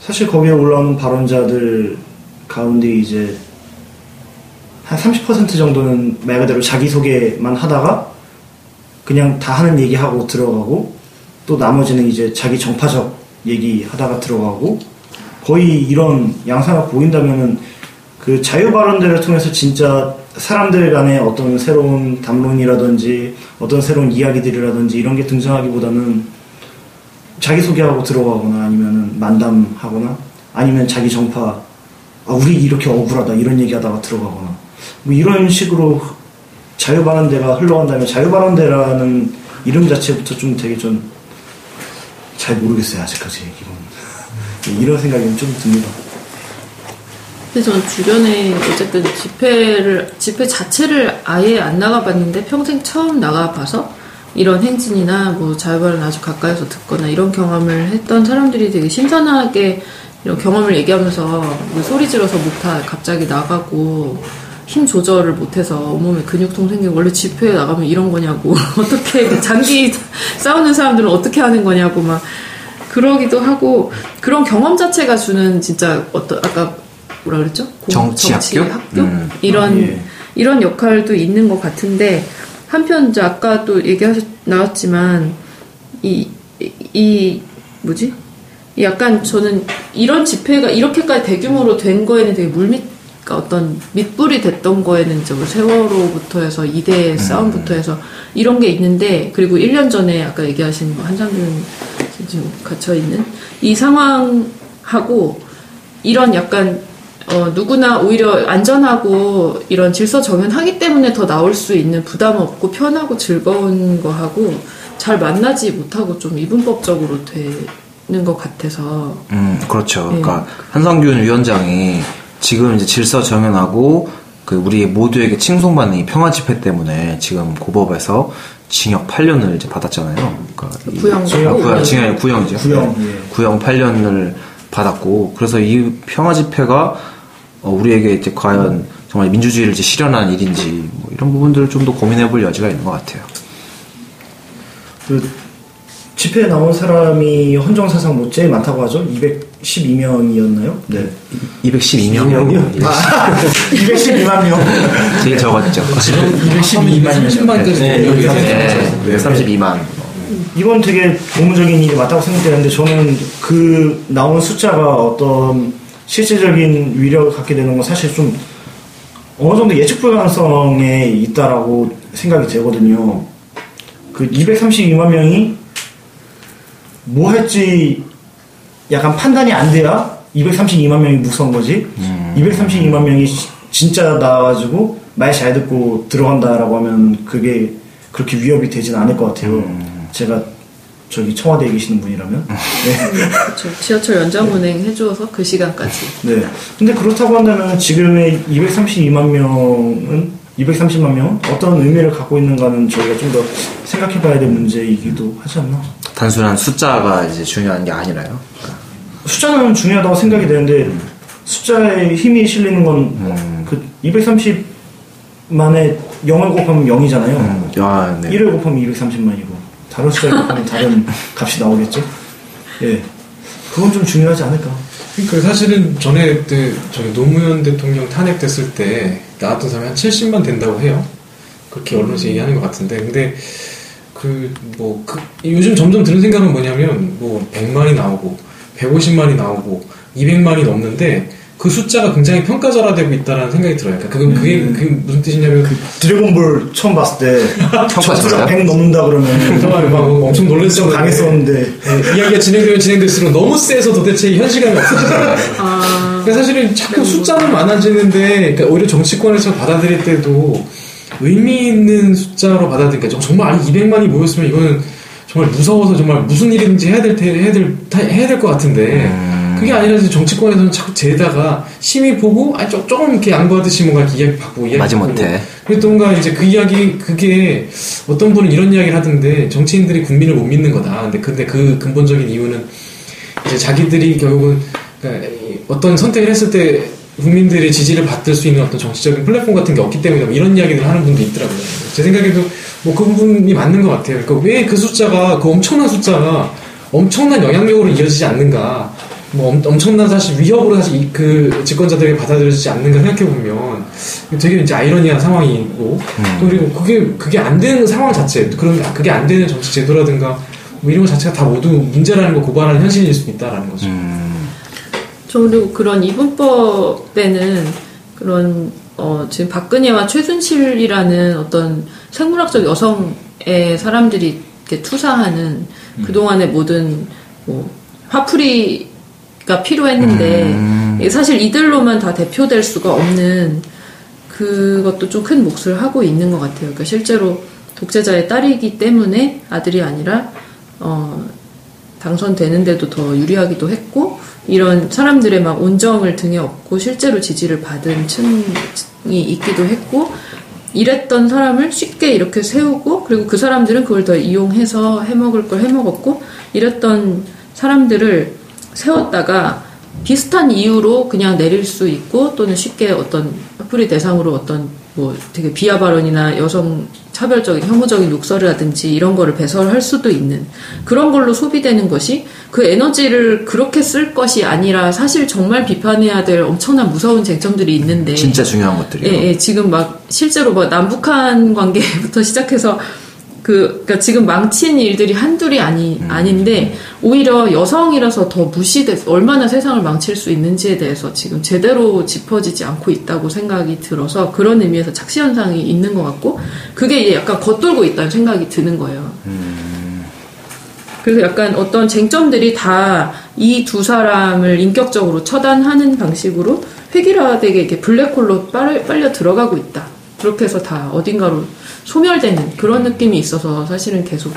[SPEAKER 2] 사실 거기에 올라오는 발언자들 가운데 이제 한 30% 정도는 말 그대로 자기소개만 하다가 그냥 다 하는 얘기하고 들어가고 또 나머지는 이제 자기 정파적 얘기 하다가 들어가고 거의 이런 양상을 보인다면은 그 자유 발언들을 통해서 진짜 사람들 간의 어떤 새로운 담론이라든지 어떤 새로운 이야기들이라든지 이런 게 등장하기보다는 자기소개하고 들어가거나 아니면은 만담하거나 아니면 자기 정파 아, 우리 이렇게 억울하다 이런 얘기하다가 들어가거나 뭐 이런 식으로 자유발언대가 흘러간다면 자유발언대라는 이름 자체부터 좀 되게 좀 잘 모르겠어요 아직까지 이건 [laughs] 이런 생각이 좀 듭니다.
[SPEAKER 5] 근데 저는 주변에 어쨌든 집회를 집회 자체를 아예 안 나가봤는데 평생 처음 나가봐서 이런 행진이나 뭐 자유발언 아주 가까이서 듣거나 이런 경험을 했던 사람들이 되게 신선하게 이런 경험을 얘기하면서 뭐 소리 지러서 목타 갑자기 나가고 힘 조절을 못해서 온몸에 근육통 생기고 원래 집회에 나가면 이런 거냐고 [laughs] 어떻게 그 장기 [laughs] 싸우는 사람들은 어떻게 하는 거냐고 막 그러기도 하고 그런 경험 자체가 주는 진짜 어떤 아까 뭐라 그랬죠? 공-
[SPEAKER 1] 정치 학교?
[SPEAKER 5] 학교?
[SPEAKER 1] 음.
[SPEAKER 5] 이런
[SPEAKER 2] 아, 예.
[SPEAKER 5] 이런 역할도 있는 것 같은데 한편 이제 아까 또 얘기하셨 나왔지만 이 이 뭐지? 이 약간 저는 이런 집회가 이렇게까지 대규모로 된 거에는 되게 물밑 그러니까 어떤 밑불이 됐던 거에는 이제 뭐 세월호부터 해서 이대 싸움부터 해서 이런 게 있는데 그리고 1년 전에 아까 얘기하신 뭐 한상균 지금 갇혀 있는 이 상황하고 이런 약간 어, 누구나 오히려 안전하고 이런 질서 정연하기 때문에 더 나올 수 있는 부담 없고 편하고 즐거운 거하고 잘 만나지 못하고 좀 이분법적으로 되는 것 같아서
[SPEAKER 1] 음, 그렇죠.
[SPEAKER 5] 예.
[SPEAKER 1] 그러니까 한성균 위원장이 지금 이제 질서 정연하고 그 우리 모두에게 칭송받는 이 평화 집회 때문에 지금 고법에서 징역 8년을 이제 받았잖아요. 그러니까 이-
[SPEAKER 5] 구형.
[SPEAKER 1] 아, 구형, 징역 구형이죠.
[SPEAKER 2] 구형,
[SPEAKER 1] 네.
[SPEAKER 2] 예.
[SPEAKER 1] 구형 8년을 받았고 그래서 이 평화 집회가 어, 우리에게 이제 과연 정말 민주주의를 이제 실현한 일인지 뭐 이런 부분들을 좀 더 고민해볼 여지가 있는 것 같아요.
[SPEAKER 2] 그 집회에 나온 사람이 헌정 사상 뭐 제일 많다고 하죠? 212명이었나요? 네.
[SPEAKER 1] 212명.
[SPEAKER 2] 아, [laughs] 212만 명.
[SPEAKER 1] 제일 적었죠.
[SPEAKER 2] 212만 명.
[SPEAKER 3] 30만까지
[SPEAKER 4] 네,
[SPEAKER 3] 여기
[SPEAKER 1] 네, 32만.
[SPEAKER 2] 이건 되게 고무적인 일이 맞다고 생각되는데 저는 그 나온 숫자가 어떤 실질적인 위력을 갖게 되는 건 사실 좀 어느 정도 예측 불가능성에 있다라고 생각이 되거든요. 그 232만 명이 뭐 할지 약간 판단이 안 돼야 232만 명이 무서운 거지. 232만 명이 시- 진짜 나와가지고 말 잘 듣고 들어간다라고 하면 그게 그렇게 위협이 되진 않을 것 같아요. 제가 저기 청와대에 계시는 분이라면. 네.
[SPEAKER 5] 그렇죠. 지하철 연장 운행 해줘서 그 시간까지.
[SPEAKER 2] 네. 근데 그렇다고 한다면 지금의 232만 명은 230만 명은 어떤 의미를 갖고 있는가는 저희가 좀 더 생각해봐야 될 문제이기도 하지 않나.
[SPEAKER 1] 단순한 숫자가 이제 중요한 게 아니라요.
[SPEAKER 2] 숫자는 중요하다고 생각이 되는데 숫자에 힘이 실리는 건그 230만에 0을 곱하면 0이잖아요.
[SPEAKER 1] 아, 네.
[SPEAKER 2] 1을 곱하면 230만이고 다른 숫자를 곱하면 다른 값이 나오겠죠. 예. 그건 좀 중요하지 않을까.
[SPEAKER 3] 그러니까 사실은 전에 그 저기 노무현 대통령 탄핵됐을 때 나왔던 사람이 한 70만 된다고 해요. 그렇게 언론에서 얘기하는 것 같은데 근데 그 뭐 그 요즘 점점 드는 생각은 뭐냐면 뭐 100만이 나오고 150만이 나오고 200만이 넘는데 그 숫자가 굉장히 평가절하되고 있다라는 생각이 들어요. 그러니까 그건 그게 그게 무슨 뜻이냐면
[SPEAKER 2] 드래곤볼 처음 봤을 때 [laughs]
[SPEAKER 1] 봤어요?
[SPEAKER 2] 100 넘는다 그러면
[SPEAKER 3] 정말 막 엄청
[SPEAKER 2] 좀
[SPEAKER 3] 놀랐었는데.
[SPEAKER 2] 강했었는데.
[SPEAKER 3] 네, 이야기가 진행되면 진행될수록 너무 세서 도대체 이 현실감이 없어지잖아요.
[SPEAKER 5] 아,
[SPEAKER 3] 그러니까 사실은 자꾸 숫자는 많아지는데, 그러니까 오히려 정치권에서 받아들일 때도 의미 있는 숫자로 받아들이니까? 정말 아니 200만이 모였으면 이거는 정말 무서워서 정말 무슨 일인지 해야 될 테, 해야 될 다- 해야 될 것 같은데 그게 아니라 이제 정치권에서는 자꾸 재다가 심의 보고 아 조- 조금 이렇게 양보하듯이 뭔가 이야기 받고 이야기
[SPEAKER 1] 마지
[SPEAKER 3] 받고.
[SPEAKER 1] 못해.
[SPEAKER 3] 그래서 뭔가 이제 그 이야기 그게 어떤 분은 이런 이야기를 하던데 정치인들이 국민을 못 믿는 거다. 근데 근데 그 근본적인 이유는 이제 자기들이 결국은 그러니까 이 어떤 선택을 했을 때 국민들의 지지를 받을 수 있는 어떤 정치적인 플랫폼 같은 게 없기 때문에 뭐 이런 이야기를 하는 분도 있더라고요. 제 생각에도 뭐 그 부분이 맞는 것 같아요. 그러니까 왜 그 숫자가 그 엄청난 숫자가 엄청난 영향력으로 이어지지 않는가? 뭐 엄, 엄청난 사실 위협으로 사실 이- 그 집권자들에게 받아들여지지 않는가 생각해 보면 되게 이제 아이러니한 상황이고 또 그리고 그게 그게 안 되는 상황 자체 그런 그게 안 되는 정치 제도라든가 뭐 이런 것 자체가 다 모두 문제라는 걸 고발하는 현실일 수 있다라는 거죠.
[SPEAKER 5] 저 그리고 그런 이분법에는 그런 어, 지금 박근혜와 최순실이라는 어떤 생물학적 여성의 사람들이 이렇게 투사하는 그동안의 모든 뭐 화풀이 가 필요했는데 이게 사실 이들로만 다 대표될 수가 없는 그것도 좀 큰 몫을 하고 있는 것 같아요. 그러니까 실제로 독재자의 딸이기 때문에 아들이 아니라 어, 당선되는데도 더 유리하기도 했고 이런 사람들의 막 온정을 등에 업고 실제로 지지를 받은 층이 있기도 했고 이랬던 사람을 쉽게 이렇게 세우고 그리고 그 사람들은 그걸 더 이용해서 해먹을 걸 해먹었고 이랬던 사람들을 세웠다가 비슷한 이유로 그냥 내릴 수 있고 또는 쉽게 어떤 화풀이 대상으로 어떤 뭐 되게 비하 발언이나 여성 차별적인 혐오적인 욕설이라든지 이런 거를 배설할 수도 있는 그런 걸로 소비되는 것이 그 에너지를 그렇게 쓸 것이 아니라 사실 정말 비판해야 될 엄청난 무서운 쟁점들이 있는데
[SPEAKER 1] 진짜 중요한 것들이요.
[SPEAKER 5] 예, 예, 지금 막 실제로 뭐 남북한 관계부터 시작해서 그, 그니까 지금 망친 일들이 한둘이 아니, 아닌데, 오히려 여성이라서 더 무시돼, 얼마나 세상을 망칠 수 있는지에 대해서 지금 제대로 짚어지지 않고 있다고 생각이 들어서 그런 의미에서 착시현상이 있는 것 같고, 그게 이제 약간 겉돌고 있다는 생각이 드는 거예요. 그래서 약간 어떤 쟁점들이 다 이 두 사람을 인격적으로 처단하는 방식으로 획일화되게 이렇게 블랙홀로 빨려, 빨려 들어가고 있다. 그렇게 해서 다 어딘가로 소멸되는 그런 느낌이 있어서 사실은 계속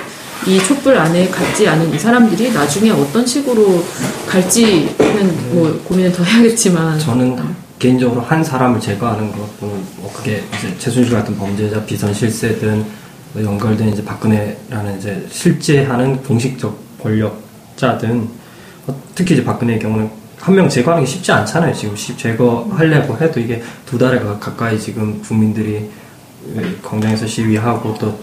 [SPEAKER 5] 이 촛불 안에 갔지 않은 이 사람들이 나중에 어떤 식으로 갈지는 뭐 고민을 더 해야겠지만.
[SPEAKER 4] 저는 개인적으로 한 사람을 제거하는 것뿐은 뭐 그게 이제 최순실 같은 범죄자 비선 실세든 뭐 연결된 이제 박근혜라는 이제 실제 하는 공식적 권력자든 어, 특히 이제 박근혜의 경우는 한 명 제거하는 게 쉽지 않잖아요. 지금 시- 제거하려고 해도 이게 두 달에 가- 가까이 지금 국민들이 광장에서 시위하고 또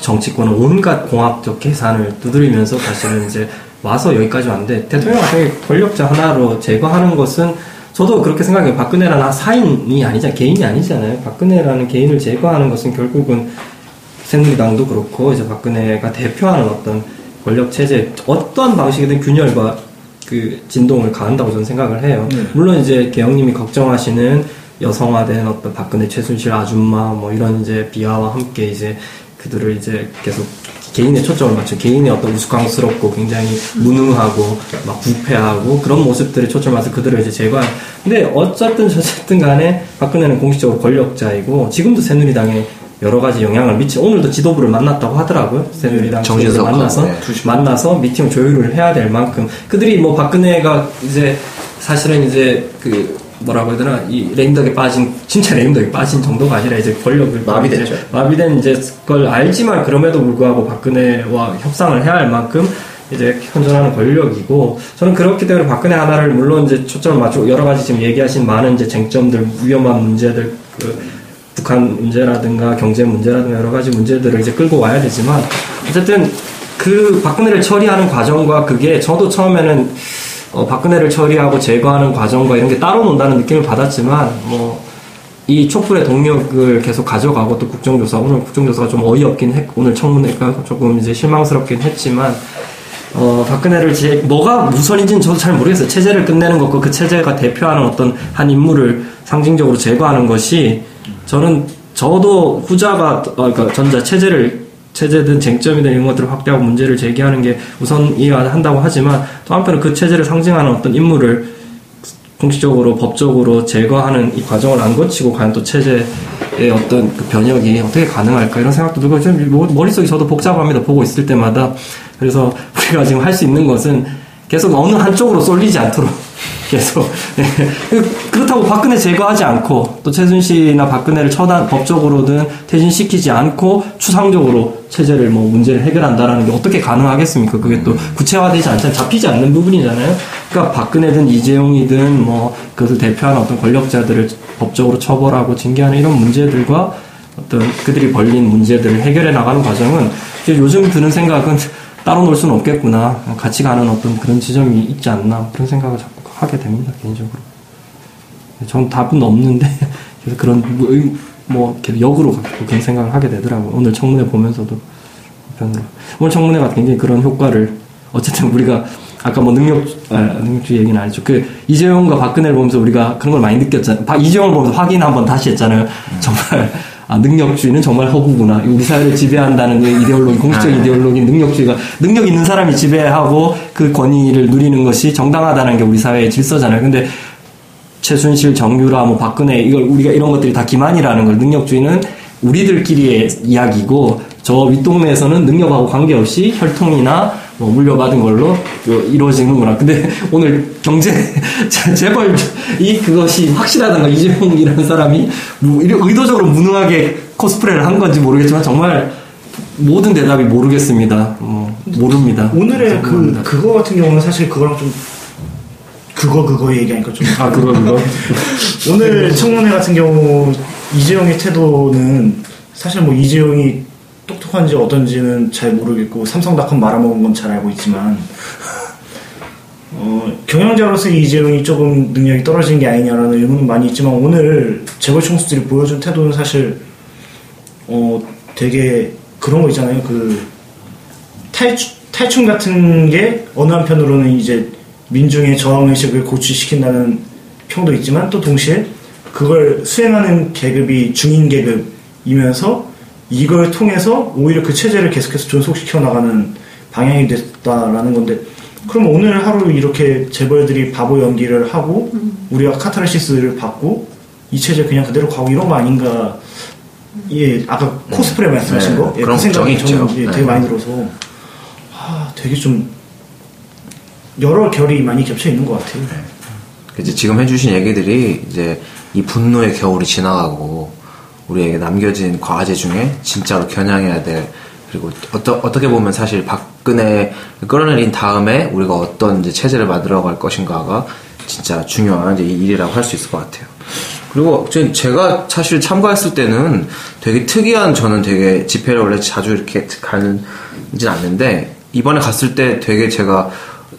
[SPEAKER 4] 정치권은 온갖 공학적 계산을 두드리면서 사실은 이제 와서 여기까지 왔는데 대통령 같은 권력자 하나로 제거하는 것은 저도 그렇게 생각해요. 박근혜라는 사인이 아니잖아요. 개인이 아니잖아요. 박근혜라는 개인을 제거하는 것은 결국은 새누리당도 그렇고 이제 박근혜가 대표하는 어떤 권력 체제 어떠한 방식이든 균열과 그 진동을 가한다고 저는 생각을 해요. 물론 이제 개영님이 걱정하시는 여성화된 어떤 박근혜 최순실 아줌마 뭐 이런 이제 비하와 함께 이제 그들을 이제 계속 개인의 초점을 맞춰 개인의 어떤 우스꽝스럽고 굉장히 무능하고 막 부패하고 그런 모습들에 초점을 맞춰 그들을 이제 제거한 근데 어쨌든 저쨌든 간에 박근혜는 공식적으로 권력자이고 지금도 새누리당에 여러 가지 영향을 미치 오늘도 지도부를 만났다고 하더라고요 새누리당
[SPEAKER 1] 정진석
[SPEAKER 4] 지도부를 만나서
[SPEAKER 1] 네.
[SPEAKER 4] 만나서 미팅 조율을 해야 될 만큼 그들이 뭐 박근혜가 이제 사실은 이제 그 뭐라고 해야 되나 이 레임덕에 빠진 진짜 레임덕에 빠진 정도가 아니라 이제 권력을
[SPEAKER 1] 마비됐죠.
[SPEAKER 4] 마비된 이제 걸 알지만 그럼에도 불구하고 박근혜와 협상을 해야 할 만큼 이제 현존하는 권력이고 저는 그렇기 때문에 박근혜 하나를 물론 이제 초점을 맞추고 여러 가지 지금 얘기하신 많은 이제 쟁점들 위험한 문제들 그 북한 문제라든가 경제 문제라든가 여러 가지 문제들을 이제 끌고 와야 되지만 어쨌든 그 박근혜를 처리하는 과정과 그게 저도 처음에는 어, 박근혜를 처리하고 제거하는 과정과 이런 게 따로 논다는 느낌을 받았지만 뭐 이 촛불의 동력을 계속 가져가고 또 국정조사 오늘 국정조사가 좀 어이없긴 했 오늘 청문회가 조금 이제 실망스럽긴 했지만 어, 박근혜를 제, 뭐가 우선인지는 저도 잘 모르겠어요. 체제를 끝내는 것과 그 체제가 대표하는 어떤 한 인물을 상징적으로 제거하는 것이 저는 저도 후자가 어, 그러니까 전자 체제를 체제든 쟁점이든 이런 것들을 확대하고 문제를 제기하는 게 우선이어야 한다고 하지만 또 한편은 그 체제를 상징하는 어떤 인물을 공식적으로 법적으로 제거하는 이 과정을 안 거치고 과연 또 체제의 어떤 그 변혁이 어떻게 가능할까 이런 생각도 들고 좀 뭐- 머릿속이 저도 복잡합니다. 보고 있을 때마다. 그래서 [laughs] 우리가 지금 할 수 있는 것은 계속 어느 한쪽으로 쏠리지 않도록 계속 네. 그- 그렇다고 박근혜 제거하지 않고 또 최순실이나 박근혜를 처단 법적으로든 퇴진시키지 않고 추상적으로 체제를 뭐 문제를 해결한다라는 게 어떻게 가능하겠습니까? 그게 또 구체화되지 않잖아요. 잡히지 않는 부분이잖아요. 그러니까 박근혜든 이재용이든 뭐 그것을 대표하는 어떤 권력자들을 법적으로 처벌하고 징계하는 이런 문제들과 어떤 그들이 벌린 문제들을 해결해 나가는 과정은 요즘 드는 생각은 따로 놀 수는 없겠구나. 같이 가는 어떤 그런 지점이 있지 않나. 그런 생각을 자꾸 하게 됩니다, 개인적으로. 전 답은 없는데, [laughs] 그래서 그런, 뭐, 의- 뭐, 역으로 갖고 그런 생각을 하게 되더라고요. 오늘 청문회 보면서도. 한편으로. 오늘 청문회가 굉장히 그런 효과를, 어쨌든 우리가, 아까 뭐 능력, 아, 능력주의 얘기는 아니죠. 그, 이재용과 박근혜를 보면서 우리가 그런 걸 많이 느꼈잖아요. 박- 이재용을 보면서 확인 한번 다시 했잖아요. [laughs] 정말, 아, 능력주의는 정말 허구구나. 우리 사회를 지배한다는 그 이데올로기, 공식적 이데올로기, 능력주의가, 능력 있는 사람이 지배하고 그 권위를 누리는 것이 정당하다는 게 우리 사회의 질서잖아요. 근데 최순실, 정유라, 뭐 박근혜 이걸 우리가 이런 것들이 다 기만이라는 걸 능력주의는 우리들끼리의 이야기고 저 윗동네에서는 능력하고 관계없이 혈통이나 뭐 물려받은 걸로 그 이루어지는구나. 근데 [laughs] 오늘 경제 [laughs] 제- 재벌 이 그것이 확실하다는 거 이재용이라는 사람이 의도적으로 무능하게 코스프레를 한 건지 모르겠지만 정말 모든 대답이 모르겠습니다. 뭐 모릅니다.
[SPEAKER 2] 오늘의 그
[SPEAKER 4] 모릅니다.
[SPEAKER 2] 그거 같은 경우는 사실 그거랑 좀 그거 그거 얘기하니까 좀
[SPEAKER 4] 아 그거 그거 [laughs]
[SPEAKER 2] 오늘 청문회 같은 경우 이재용의 태도는 사실 뭐 이재용이 똑똑한지 어떤지는 잘 모르겠고 삼성닷컴 말아먹은 건 잘 알고 있지만 어, 경영자로서 이재용이 조금 능력이 떨어진 게 아니냐라는 의문은 많이 있지만 오늘 재벌 총수들이 보여준 태도는 사실 어 되게 그런 거 있잖아요. 그 탈출, 탈춤 같은 게 어느 한편으로는 이제 민중의 저항의식을 고취시킨다는 평도 있지만 또 동시에 그걸 수행하는 계급이 중인 계급이면서 이걸 통해서 오히려 그 체제를 계속해서 존속시켜 나가는 방향이 됐다라는 건데 그럼 오늘 하루 이렇게 재벌들이 바보 연기를 하고 우리가 카타르시스를 받고 이 체제 그냥 그대로 가고 이런 거 아닌가. 예 아까 코스프레 말씀하신
[SPEAKER 1] 네,
[SPEAKER 2] 거? 예,
[SPEAKER 1] 그런
[SPEAKER 2] 그 생각이 저는
[SPEAKER 1] 있죠.
[SPEAKER 2] 예, 되게
[SPEAKER 1] 네.
[SPEAKER 2] 많이 들어서. 아 되게 좀 여러 결이 많이 겹쳐 있는 것 같아요.
[SPEAKER 1] 이제 지금 해주신 얘기들이 이제 이 분노의 겨울이 지나가고 우리에게 남겨진 과제 중에 진짜로 겨냥해야 될 그리고 어떠, 어떻게 보면 사실 박근혜 끌어내린 다음에 우리가 어떤 이제 체제를 만들어 갈 것인가가 진짜 중요한 이제 일이라고 할 수 있을 것 같아요. 그리고 제- 제가 사실 참가했을 때는 되게 특이한 저는 되게 집회를 원래 자주 이렇게 가는지는 않는데 이번에 갔을 때 되게 제가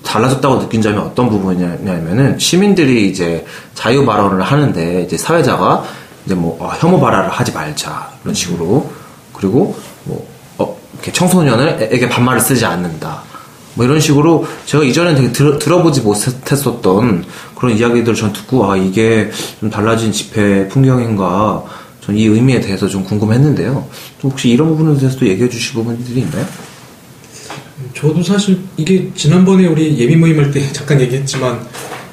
[SPEAKER 1] 달라졌다고 느낀 점이 어떤 부분이냐면은 시민들이 이제 자유 발언을 하는데 이제 사회자가 이제 뭐 어, 혐오 발언을 하지 말자 이런 식으로 그리고 뭐 어, 이렇게 청소년에게 반말을 쓰지 않는다. 뭐 이런 식으로 제가 이전에 되게 들어, 들어보지 못했었던 그런 이야기들을 전 듣고 아 이게 좀 달라진 집회 풍경인가 전 이 의미에 대해서 좀 궁금했는데요. 좀 혹시 이런 부분에 대해서도 얘기해 주실 부분들이 있나요?
[SPEAKER 3] 저도 사실 이게 지난번에 우리 예비 모임할 때 잠깐 얘기했지만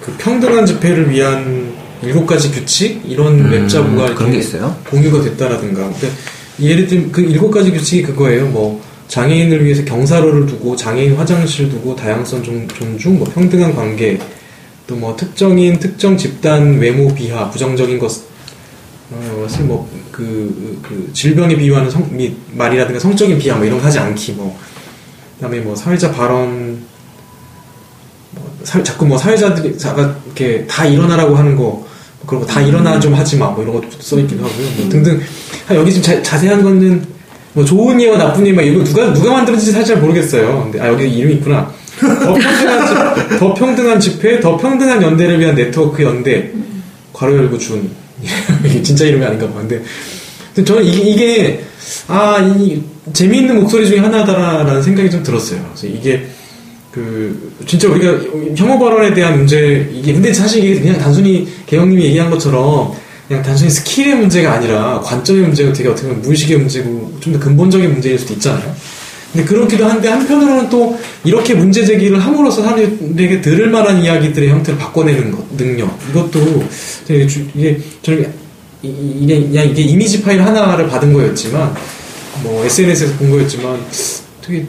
[SPEAKER 3] 그 평등한 집회를 위한 일곱 가지 규칙 이런
[SPEAKER 1] 음,
[SPEAKER 3] 웹자보가
[SPEAKER 1] 그런
[SPEAKER 3] 게
[SPEAKER 1] 있어요?
[SPEAKER 3] 공유가 됐다라든가. 근데 예를 들면 그 일곱 가지 규칙이 그거예요. 뭐 장애인을 위해서 경사로를 두고 장애인 화장실 두고 다양성 존- 존중, 뭐 평등한 관계, 또 뭐 특정인 특정 집단 외모 비하, 부정적인 것 어, 뭐그 그 질병에 비유하는 성, 미- 말이라든가 성적인 비하 뭐 이런 거 하지 않기 뭐 그다음에 뭐 사회자 발언 뭐 사- 자꾸 뭐 사회자들이 자가 이렇게 다 일어나라고 하는 거 그리고 다 일어나 좀 하지 마. 뭐 이런 것도 써 있기도 하고요. 뭐 등등. 아, 여기 좀 자, 자세한 거는 뭐 좋은 예와 나쁜 예막 이거 누가 누가 만들었는지 사실 잘 모르겠어요. 근데 아 여기 이름이 있구나. 더 평등한, 집- [laughs] 더 평등한 집회 더 평등한 연대를 위한 네트워크 연대. 괄호 열고 준 [laughs] 이게 진짜 이름이 아닌가 봐. 근데 근데 저는 이게, 이게 아, 이 재미있는 목소리 중에 하나다라는 생각이 좀 들었어요. 그래서 이게 그 진짜 우리가 혐오 발언에 대한 문제 이게 근데 사실 이게 그냥 단순히 개혁님이 얘기한 것처럼 그냥 단순히 스킬의 문제가 아니라 관점의 문제가 되게 어떻게 보면 무의식의 문제고 좀 더 근본적인 문제일 수도 있잖아요. 근데 그렇기도 한데 한편으로는 또 이렇게 문제 제기를 함으로써 사람들에게 들을 만한 이야기들의 형태를 바꿔내는 것, 능력 이것도 되게 주- 이게 저는 이게 그냥 이게 이미지 파일 하나를 받은 거였지만 뭐 SNS에서 본 거였지만 되게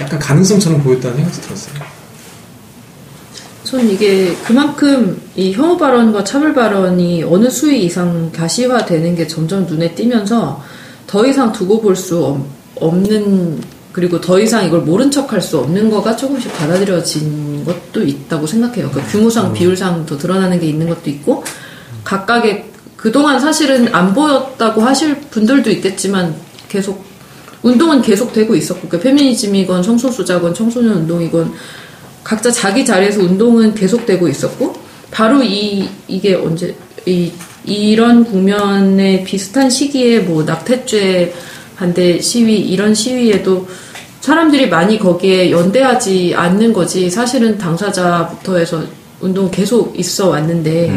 [SPEAKER 3] 약간 가능성처럼 보였다는 생각도 들었어요.
[SPEAKER 5] 전 이게 그만큼 이 혐오 발언과 차별 발언이 어느 수위 이상 가시화되는 게 점점 눈에 띄면서 더 이상 두고 볼 수 없는 그리고 더 이상 이걸 모른 척할 수 없는 거가 조금씩 받아들여진 것도 있다고 생각해요. 그 규모상 비율상 더 드러나는 게 있는 것도 있고 각각의 그동안 사실은 안 보였다고 하실 분들도 있겠지만 계속 운동은 계속 되고 있었고 그 페미니즘이건 성소수자건 청소년 운동이건 각자 자기 자리에서 운동은 계속되고 있었고 바로 이 이게 언제 이 이런 국면에 비슷한 시기에 뭐 낙태죄 반대 시위 이런 시위에도 사람들이 많이 거기에 연대하지 않는 거지. 사실은 당사자부터 해서 운동 계속 있어 왔는데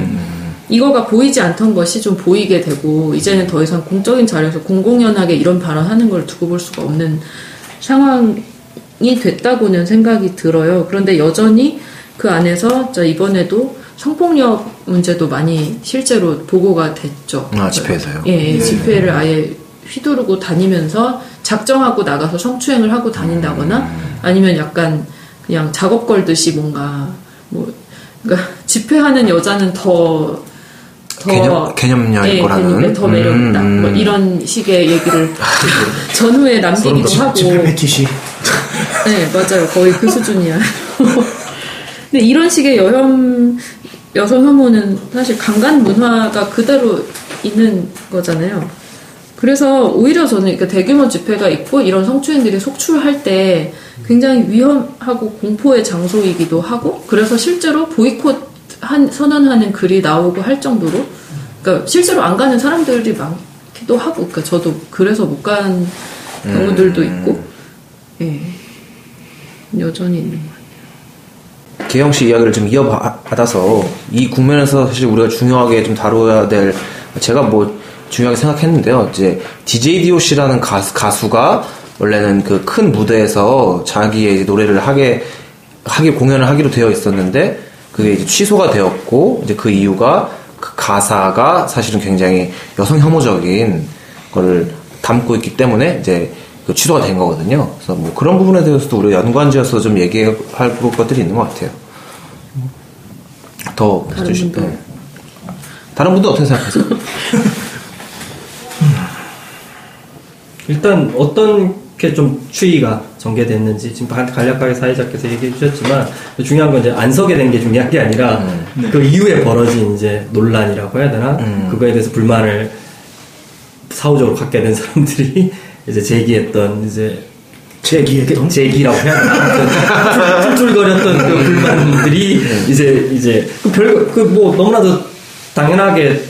[SPEAKER 5] 이거가 보이지 않던 것이 좀 보이게 되고 이제는 더 이상 공적인 자리에서 공공연하게 이런 발언하는 걸 두고 볼 수가 없는 상황이 됐다고는 생각이 들어요. 그런데 여전히 그 안에서 저 이번에도 성폭력 문제도 많이 실제로 보고가 됐죠.
[SPEAKER 1] 아, 집회에서요?
[SPEAKER 5] 예, 예, 집회를 아예 휘두르고 다니면서 작정하고 나가서 성추행을 하고 다닌다거나 아니면 약간 그냥 작업 걸듯이 뭔가 뭐 그러니까 집회하는 여자는 더 더,
[SPEAKER 1] 개념- 개념력
[SPEAKER 5] 예,
[SPEAKER 1] 있고라는?
[SPEAKER 5] 개념에 더 매력있다.
[SPEAKER 1] 음, 음.
[SPEAKER 5] 뭐 이런 식의 얘기를 [laughs] 전후에 남기기도 하고.
[SPEAKER 2] 패티시. [laughs]
[SPEAKER 5] 네, 맞아요. 거의 그 수준이야. [laughs] 근데 이런 식의 여혐, 여성 혐오는 사실 강간 문화가 그대로 있는 거잖아요. 그래서 오히려 저는 대규모 집회가 있고 이런 성추행들이 속출할 때 굉장히 위험하고 공포의 장소이기도 하고 그래서 실제로 보이콧 한, 선언하는 글이 나오고 할 정도로 그러니까 실제로 안 가는 사람들이 많기도 하고 그러니까 저도 그래서 못 간 경우들도 있고 예. 여전히 있는 것 같아요.
[SPEAKER 1] 기영 씨 이야기를 좀 이어받아서 이 국면에서 사실 우리가 중요하게 좀 다뤄야 될 제가 뭐 중요하게 생각했는데요. 이제 DJ DOC라는 가수, 가수가 원래는 그 큰 무대에서 자기의 노래를 하게 하기 공연을 하기로 되어 있었는데 그게 이제 취소가 되었고 이제 그 이유가 그 가사가 사실은 굉장히 여성 혐오적인 거를 담고 있기 때문에 이제 그 취소가 된 거거든요. 그래서 뭐 그런 부분에 대해서도 우리가 연관지어서 좀 얘기할 것들이 있는 것 같아요. 더
[SPEAKER 5] 다른
[SPEAKER 1] 해주시-
[SPEAKER 5] 분들.
[SPEAKER 1] 네. 다른 분도 어떻게 생각하세요? [laughs]
[SPEAKER 4] 일단 어떤 게 좀 추이가 전개됐는지 지금 간- 간략하게 사회자께서 얘기해 주셨지만 중요한 건 이제 안 서게 된 게 중요한 게 아니라 그 이후에 벌어진 이제 논란이라고 해야 되나?
[SPEAKER 1] 음.
[SPEAKER 4] 그거에 대해서 불만을 사후적으로 갖게 된 사람들이 [laughs] 이제 제기했던 이제
[SPEAKER 2] 제기했던?
[SPEAKER 4] 그 제기라고 해야 되나? 툴툴거렸던 그 불만들이 이제 이제 그 별거 그 뭐 너무나도 당연하게